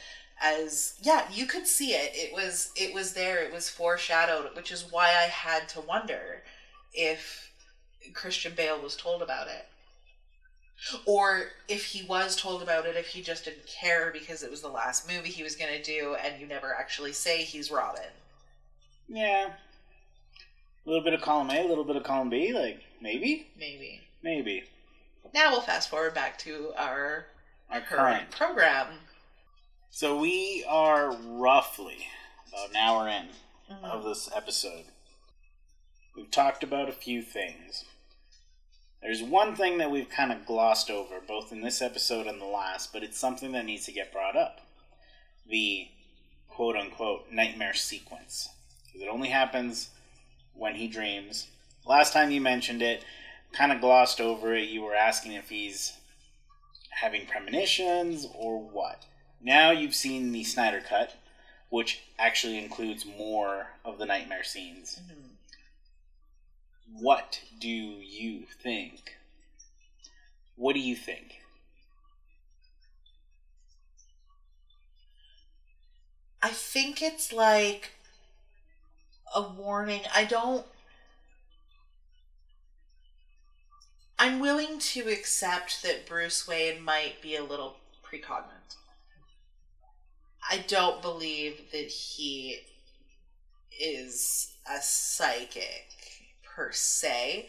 as yeah, you could see it. It was it was there. It was foreshadowed, which is why I had to wonder if Christian Bale was told about it. Or if he was told about it, if he just didn't care because it was the last movie he was going to do, and you never actually say he's Robin. Yeah. A little bit of column A, a little bit of column B, like maybe, Maybe. maybe. Now we'll fast forward back to our Our current current. program. So we are roughly about an hour in Mhm. of this episode. We've talked about a few things. There's one thing that we've kind of glossed over, both in this episode and the last, but it's something that needs to get brought up. The quote unquote nightmare sequence. Because it only happens when he dreams. Last time you mentioned it, kind of glossed over it. You were asking if he's having premonitions or what. Now you've seen the Snyder Cut, which actually includes more of the nightmare scenes. Mhm. What do you think? What do you think? I think it's like a warning. I don't. I'm willing to accept that Bruce Wayne might be a little precognate. I don't believe that he is a psychic per se.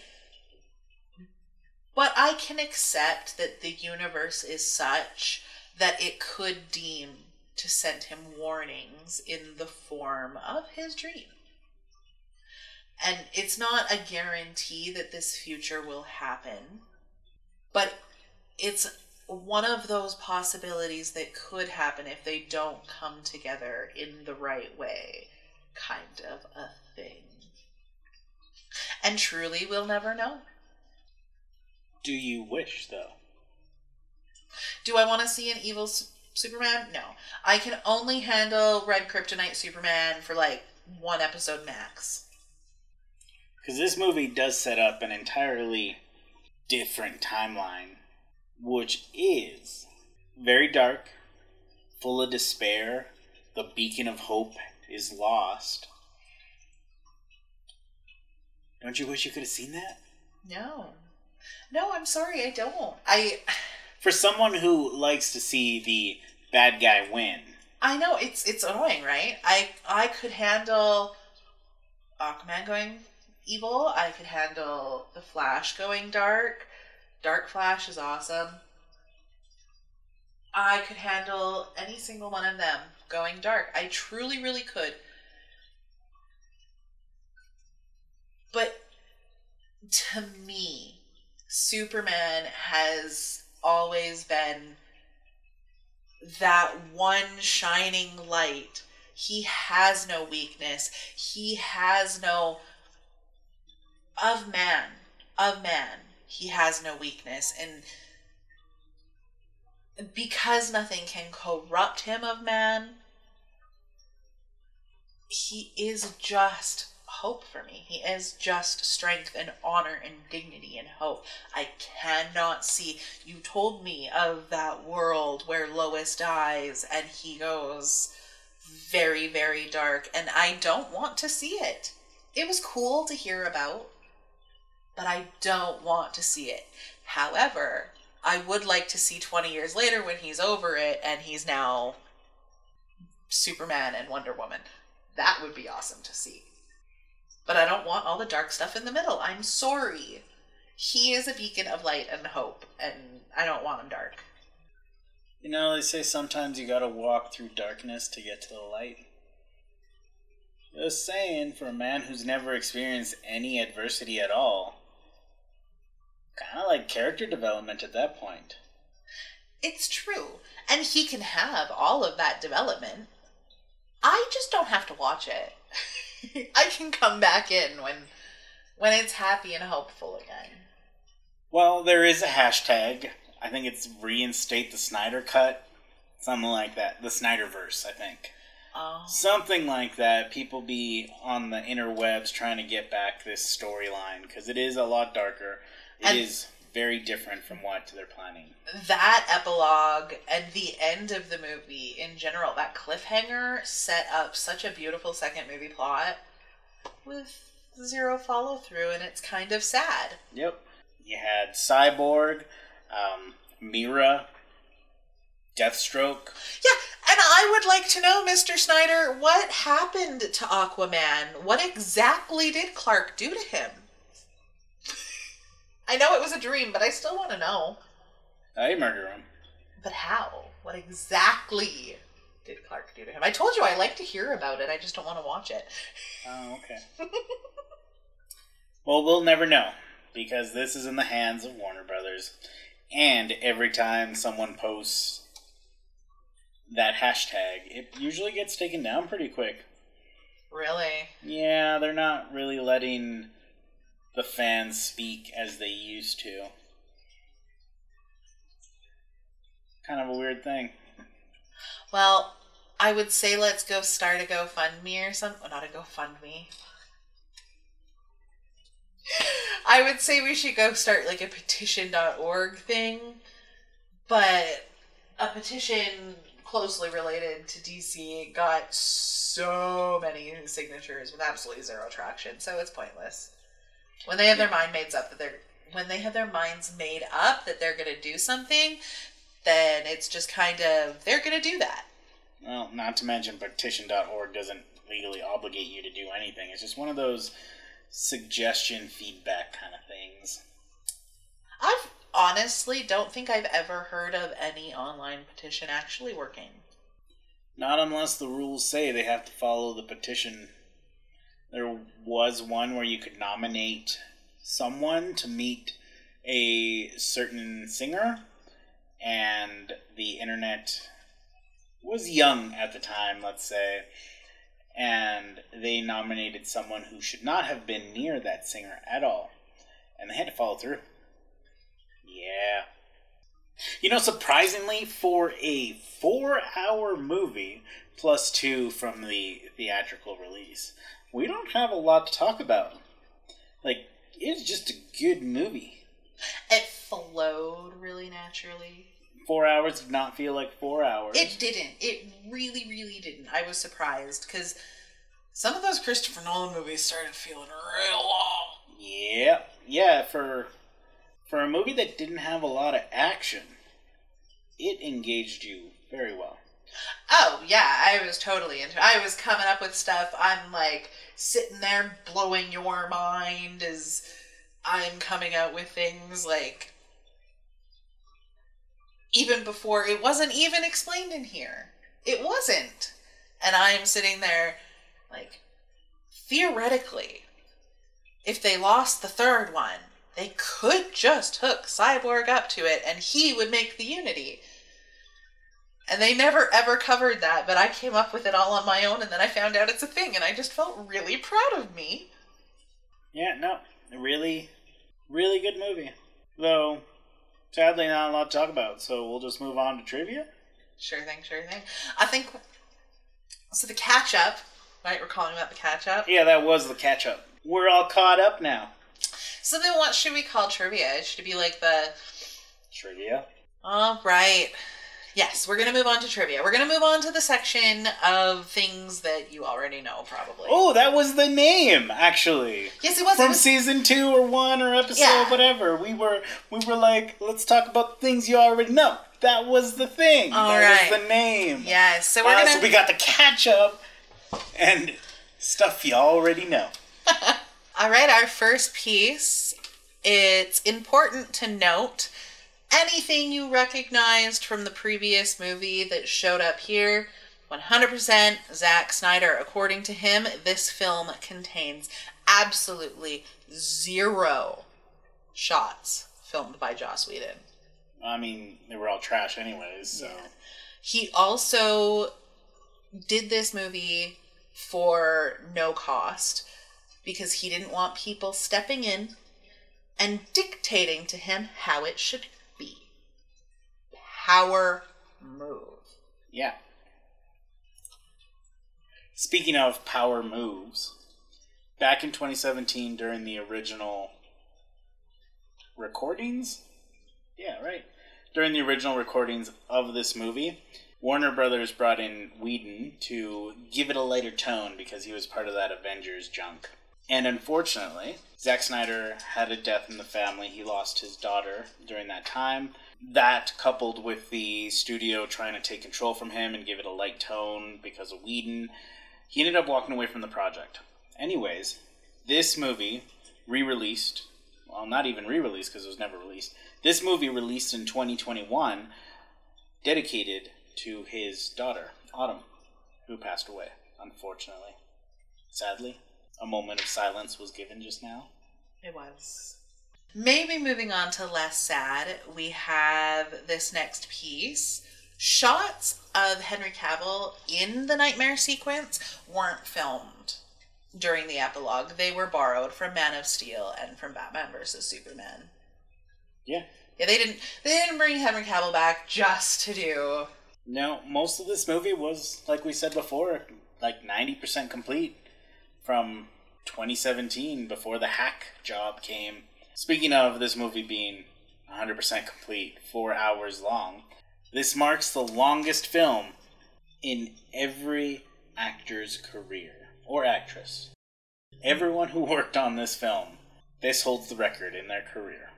But I can accept that the universe is such that it could deem to send him warnings in the form of his dream. And it's not a guarantee that this future will happen, but it's one of those possibilities that could happen if they don't come together in the right way, kind of a thing. And truly, we'll never know. Do you wish, though? Do I want to see an evil Superman? No. I can only handle Red Kryptonite Superman for like one episode max. Because this movie does set up an entirely different timeline, which is very dark, full of despair. The beacon of hope is lost. Don't you wish you could have seen that? No. No, I'm sorry, I don't. I [sighs] For someone who likes to see the bad guy win, I know it's it's annoying, right? I I could handle Aquaman going evil. I could handle the Flash going dark. Dark Flash is awesome. I could handle any single one of them going dark. I truly, really could. But to me, Superman has always been that one shining light. He has no weakness. He has no of man, of man. He has no weakness and because nothing can corrupt him of man, he is just hope for me. He is just strength and honor and dignity and hope. I cannot see. You told me of that world where Lois dies and he goes very, very dark, and I don't want to see it. It was cool to hear about, but I don't want to see it. However, I would like to see 20 years later when he's over it and he's now Superman and Wonder Woman. That would be awesome to see. But I don't want all the dark stuff in the middle. I'm sorry. He is a beacon of light and hope, and I don't want him dark. you know, they say sometimes you gotta walk through darkness to get to the light. Just saying, for a man who's never experienced any adversity at all, kind of like character development at that point. It's true. And he can have all of that development. I just don't have to watch it. [laughs] [laughs] I can come back in when when it's happy and hopeful again. Well, there is a hashtag. I think it's reinstate the Snyder cut. Something like that. The Snyderverse, I think. Oh. Something like that. People be on the interwebs trying to get back this storyline because it is a lot darker. It is And- very different from what they're planning. that epilogue and the end of the movie in general, that cliffhanger set up such a beautiful second movie plot with zero follow through, and it's kind of sad. Yep. You had Cyborg, um, Mera, Deathstroke. Yeah, and I would like to know, Mr. Snyder, what happened to Aquaman? What exactly did Clark do to him? I know it was a dream, but I still want to know. I murder him. But how? What exactly did Clark do to him? I told you I like to hear about it. I just don't want to watch it. Oh, okay. [laughs] well, we'll never know because this is in the hands of Warner Brothers. And every time someone posts that hashtag, it usually gets taken down pretty quick. Really? Yeah, they're not really letting the fans speak as they used to. Kind of a weird thing. Well, I would say let's go start a GoFundMe or something. Not a GoFundMe. I would say we should go start like a petition.org thing, but a petition closely related to DC got so many signatures with absolutely zero traction, so it's pointless. When they have their mind made up that they're when they have their minds made up that they're going to do something, then it's just kind of they're going to do that. Well, not to mention petition.org doesn't legally obligate you to do anything. It's just one of those suggestion feedback kind of things. I honestly don't think I've ever heard of any online petition actually working. Not unless the rules say they have to follow the petition. There was one where you could nominate someone to meet a certain singer, and the internet was young at the time, let's say, and they nominated someone who should not have been near that singer at all, and they had to follow through. Yeah. You know, surprisingly, for a four hour movie, plus two from the theatrical release, we don't have a lot to talk about. Like, it's just a good movie. It flowed really naturally. Four hours did not feel like four hours. It didn't. It really, really didn't. I was surprised because some of those Christopher Nolan movies started feeling real long. Yeah, yeah. For for a movie that didn't have a lot of action, it engaged you very well. Oh yeah, I was totally into. I was coming up with stuff. I'm like sitting there blowing your mind as I'm coming out with things like even before it wasn't even explained in here. It wasn't, and I'm sitting there like theoretically, if they lost the third one, they could just hook Cyborg up to it, and he would make the Unity. And they never ever covered that, but I came up with it all on my own and then I found out it's a thing and I just felt really proud of me. Yeah, no, really, really good movie. Though, sadly, not a lot to talk about. So we'll just move on to trivia. Sure thing, sure thing. I think so the catch up, right? We're calling that the catch up. Yeah, that was the catch up. We're all caught up now. So then what should we call trivia? Should it be like the Trivia. All right. Yes, we're going to move on to trivia. We're going to move on to the section of things that you already know probably. Oh, that was the name, actually. yes, it was. it From was- season two or one or episode Yeah. whatever. We were we were like, let's talk about things you already know. That was the thing. All that right. was the name. Yes, so we're Uh, to so we got the catch up and stuff you already know. [laughs] All right, our first piece. It's important to note anything you recognized from the previous movie that showed up here. 100% Zack Snyder. According to him, this film contains absolutely zero shots filmed by Joss Whedon. I mean, they were all trash anyways, so Yeah. He also did this movie for no cost because he didn't want people stepping in and dictating to him how it should. Power move. yeah. Speaking of power moves, back in 2017 during the original recordings, yeah, right. During the original recordings of this movie, Warner Brothers brought in Whedon to give it a lighter tone because he was part of that Avengers junk. And unfortunately, Zack Snyder had a death in the family. He lost his daughter during that time. That, coupled with the studio trying to take control from him and give it a light tone because of Whedon, he ended up walking away from the project. Anyways, this movie, re released, well, not even re released because it was never released, this movie released in 2021, dedicated to his daughter, Autumn, who passed away, unfortunately. Sadly, a moment of silence was given just now. It was. Maybe moving on to less sad, we have this next piece. Shots of Henry Cavill in the nightmare sequence weren't filmed during the epilogue. They were borrowed from Man of Steel and from Batman vs Superman. Yeah. Yeah, they didn't they didn't bring Henry Cavill back just to do No, most of this movie was, like we said before, like 90% complete from 2017 before the hack job came. Speaking of this movie being 100% complete, four hours long, this marks the longest film in every actor's career or actress. Everyone who worked on this film, this holds the record in their career.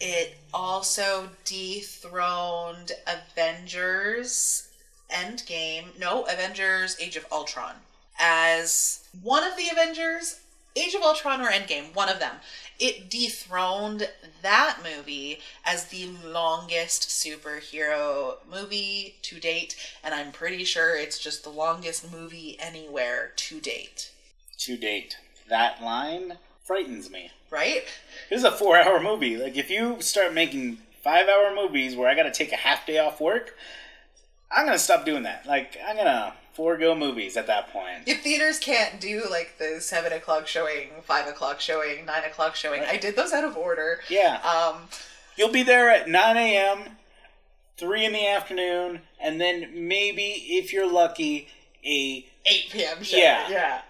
It also dethroned Avengers Endgame. No, Avengers Age of Ultron. As one of the Avengers, Age of Ultron or Endgame, one of them. It dethroned that movie as the longest superhero movie to date, and I'm pretty sure it's just the longest movie anywhere to date. To date, that line frightens me. Right? This is a four hour movie. Like, if you start making five hour movies where I gotta take a half day off work, I'm gonna stop doing that. Like, I'm gonna forego movies at that point. If theaters can't do like the seven o'clock showing, five o'clock showing, nine o'clock showing, I did those out of order. Yeah. Um, You'll be there at 9 a.m., 3 in the afternoon, and then maybe, if you're lucky, a. 8 p.m. show. Yeah. Yeah.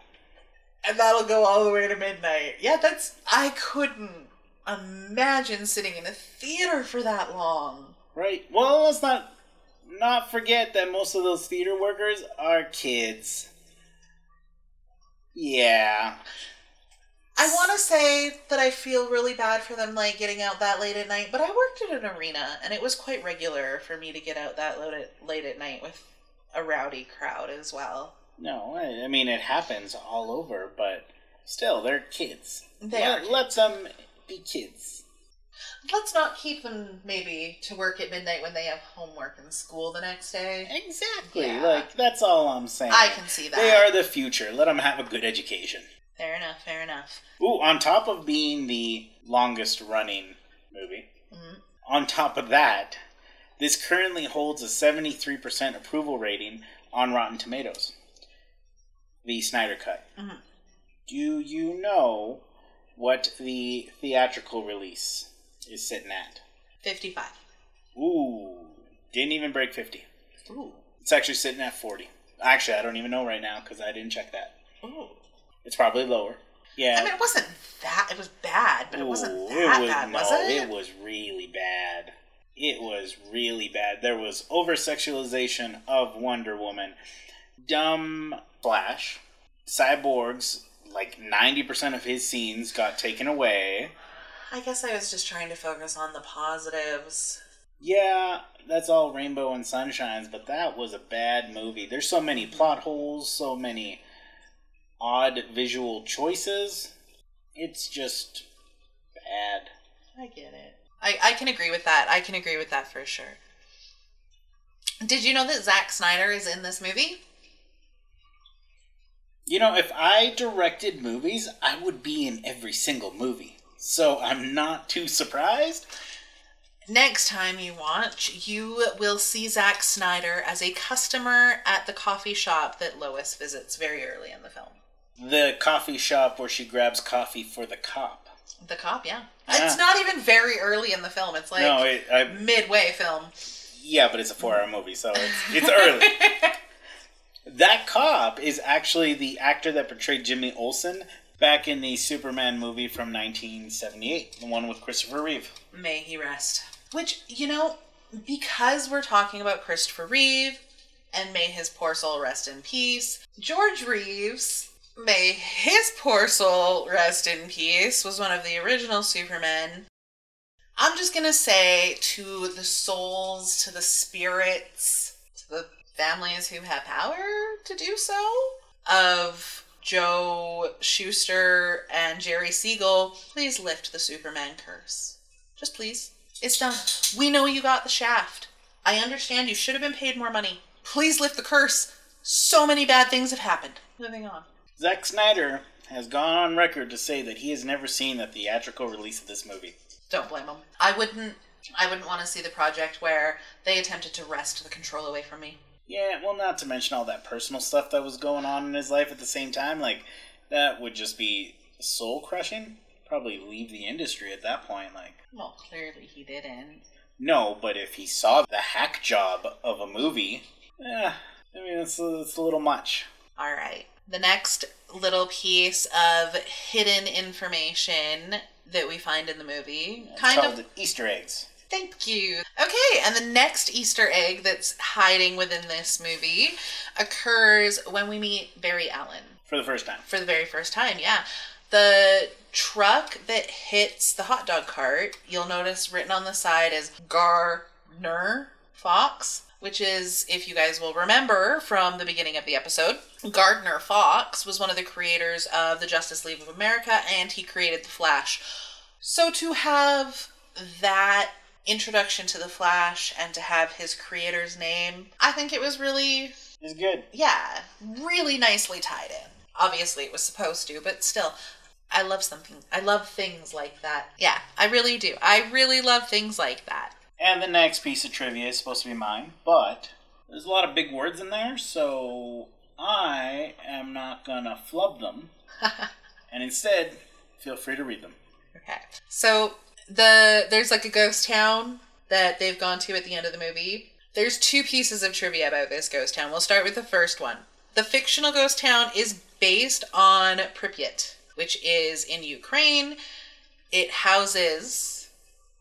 And that'll go all the way to midnight. Yeah, that's. I couldn't imagine sitting in a theater for that long. Right? Well, let's not not forget that most of those theater workers are kids. Yeah. I want to say that I feel really bad for them, like getting out that late at night. But I worked at an arena, and it was quite regular for me to get out that late at, late at night with a rowdy crowd as well. No, I I mean, it happens all over, but still, they're kids. They let, are. let them be kids. Let's not keep them maybe to work at midnight when they have homework and school the next day. Exactly. Yeah. Like, that's all I'm saying. I can see that. They are the future. Let them have a good education. Fair enough. Fair enough. Ooh, on top of being the longest running movie, Mhm. on top of that, this currently holds a 73% approval rating on Rotten Tomatoes. The Snyder Cut. Mhm. Do you know what the theatrical release is sitting at? Fifty-five. Ooh, didn't even break 50. Ooh. It's actually sitting at 40. Actually, I don't even know right now because I didn't check that. Ooh. It's probably lower. Yeah. I mean, it wasn't that. It was bad, but it wasn't that was, bad, no, was it? it was really bad. It was really bad. There was over sexualization of Wonder Woman, dumb Flash, cyborgs. Like ninety percent of his scenes got taken away. I guess I was just trying to focus on the positives. Yeah, that's all rainbow and sunshines, but that was a bad movie. There's so many plot holes, so many odd visual choices. It's just bad. I get it. I, I can agree with that. I can agree with that for sure. Did you know that Zack Snyder is in this movie? You know, if I directed movies, I would be in every single movie. So I'm not too surprised. Next time you watch, you will see Zack Snyder as a customer at the coffee shop that Lois visits very early in the film. The coffee shop where she grabs coffee for the cop. The cop, yeah. Yeah. It's not even very early in the film. It's like no, it, I, midway film. yeah, but it's a four-hour movie, so it's it's early. [laughs] That cop is actually the actor that portrayed Jimmy Olsen back in the Superman movie from 1978, the one with Christopher Reeve. May he rest. Which, you know, because we're talking about Christopher Reeve and may his poor soul rest in peace, George Reeves, may his poor soul rest in peace, was one of the original Supermen. I'm just gonna say to the souls, to the spirits, to the families who have power to do so, of Joe Shuster and Jerry Siegel, please lift the Superman curse. Just please. It's done. We know you got the shaft. I understand you should have been paid more money. Please lift the curse. So many bad things have happened. Moving on. Zack Snyder has gone on record to say that he has never seen the theatrical release of this movie. Don't blame him. I wouldn't. I wouldn't want to see the project where they attempted to wrest the control away from me. Yeah, well, not to mention all that personal stuff that was going on in his life at the same time. Like, that would just be soul crushing. Probably leave the industry at that point. Like, Well, clearly he didn't. no, but if he saw the hack job of a movie, eh, I mean, it's a, it's a little much. All right. The next little piece of hidden information that we find in the movie, It's kind called of. Easter eggs. Thank you. Okay, and the next Easter egg that's hiding within this movie occurs when we meet Barry Allen For the first time. for the very first time. Yeah. The truck that hits the hot dog cart, you'll notice written on the side is Gardner Fox, which is, if you guys will remember from the beginning of the episode, Gardner Fox was one of the creators of the Justice League of America and he created The Flash. So to have that introduction to The Flash and to have his creator's name, I think it was really It's good. yeah, really nicely tied in. Obviously, it was supposed to, but still, I love something. I love things like that. Yeah, I really do. I really love things like that. And the next piece of trivia is supposed to be mine, but there's a lot of big words in there, so I am not gonna flub them, [laughs] and instead, feel free to read them. Okay. So the there's like a ghost town that they've gone to at the end of the movie. There's two pieces of trivia about this ghost town. We'll start with the first one. The fictional ghost town is based on Pripyat, which is in Ukraine. It houses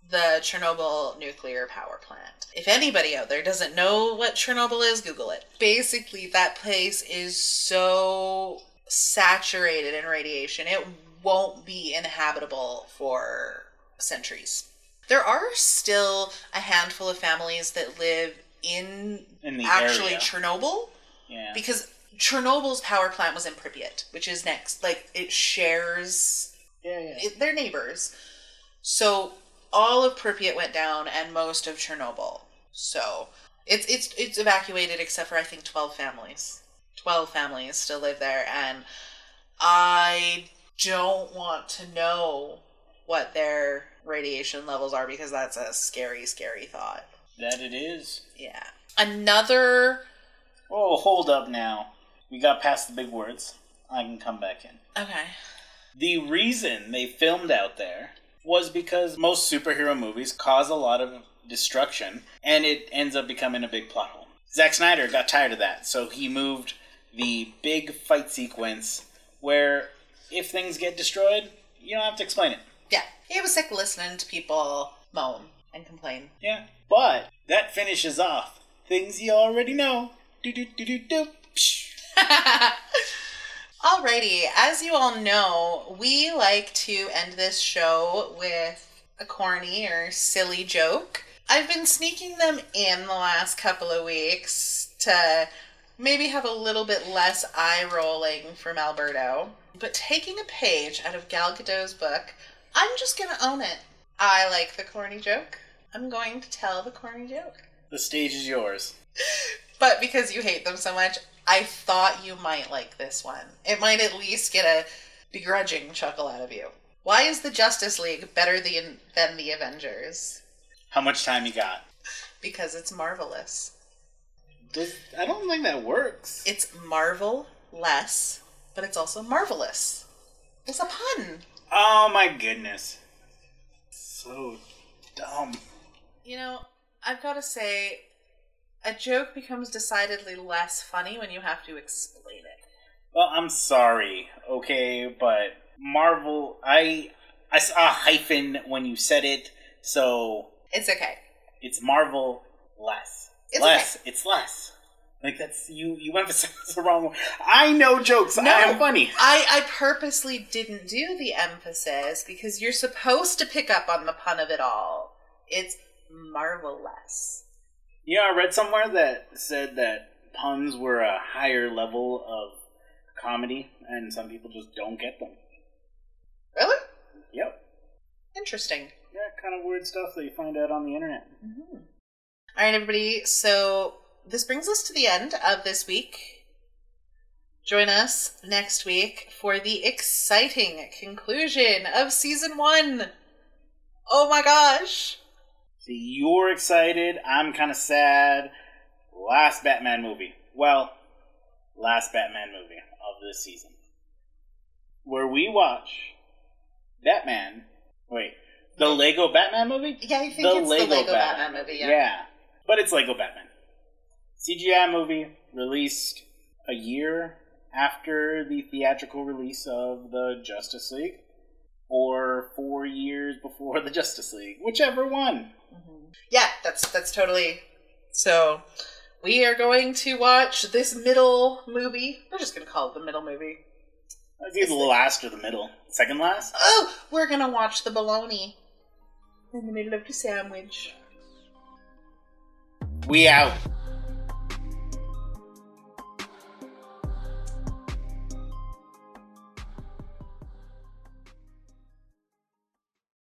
the Chernobyl nuclear power plant. If anybody out there doesn't know what Chernobyl is, Google it. Basically, that place is so saturated in radiation, it won't be inhabitable for centuries. There are still a handful of families that live in, In actually area. Chernobyl Yeah. because Chernobyl's power plant was in Pripyat, which is next. Like it shares yeah, yeah. it, they're neighbors. So all of Pripyat went down, and most of Chernobyl. So it's it's it's evacuated except for I think twelve families. Twelve families still live there, and I don't want to know what their radiation levels are because that's a scary, scary thought. That it is. Yeah. Another. Oh, hold up now. We got past the big words. I can come back in. Okay. The reason they filmed out there was because most superhero movies cause a lot of destruction, and it ends up becoming a big plot hole. Zack Snyder got tired of that, so he moved the big fight sequence where if things get destroyed, you don't have to explain it. Yeah. He was sick of listening to people moan and complain. Yeah. But that finishes off things you already know. Do do do do do. [laughs] Alrighty, as you all know, we like to end this show with a corny or silly joke. I've been sneaking them in the last couple of weeks to maybe have a little bit less eye rolling from Alberto. But taking a page out of Gal Gadot's book, I'm just gonna own it. I like the corny joke. I'm going to tell the corny joke. The stage is yours. [laughs] But because you hate them so much, I thought you might like this one. It might at least get a begrudging chuckle out of you. Why is the Justice League better than, than the Avengers? How much time you got? Because it's marvelous. Does, I don't think that works. It's marvel less, but it's also marvelous. It's a pun. Oh my goodness. So dumb. You know, I've got to say, a joke becomes decidedly less funny when you have to explain it. Well, I'm sorry, okay, but Marvel, I I saw a hyphen when you said it, so It's okay. it's Marvel less. It's less. It's less. Like that's you. You emphasize [laughs] the wrong. one. I know jokes. No. I am funny. I, I purposely didn't do the emphasis because you're supposed to pick up on the pun of it all. It's marvelous. Yeah, I read somewhere that said that puns were a higher level of comedy, and some people just don't get them. Really? Yep. Interesting. Yeah, kind of weird stuff that you find out on the internet. Mm-hmm. All right, everybody. So this brings us to the end of this week. Join us next week for the exciting conclusion of season one. Oh my gosh. See, you're excited. I'm kind of sad. Last Batman movie. Well, last Batman movie of this season. Where we watch Batman. Wait, the Lego Batman movie? Yeah, I think it's the Lego Batman, movie. Yeah. But it's Lego Batman. CGI movie released a year after the theatrical release of the Justice League, or four years before [laughs] the Justice League, whichever one. Mm-hmm. Yeah, that's that's totally. So we are going to watch this middle movie. We're just going to call it the middle movie. It's either the last or the middle. Second last? Oh, we're going to watch the baloney in the middle of the sandwich. We out.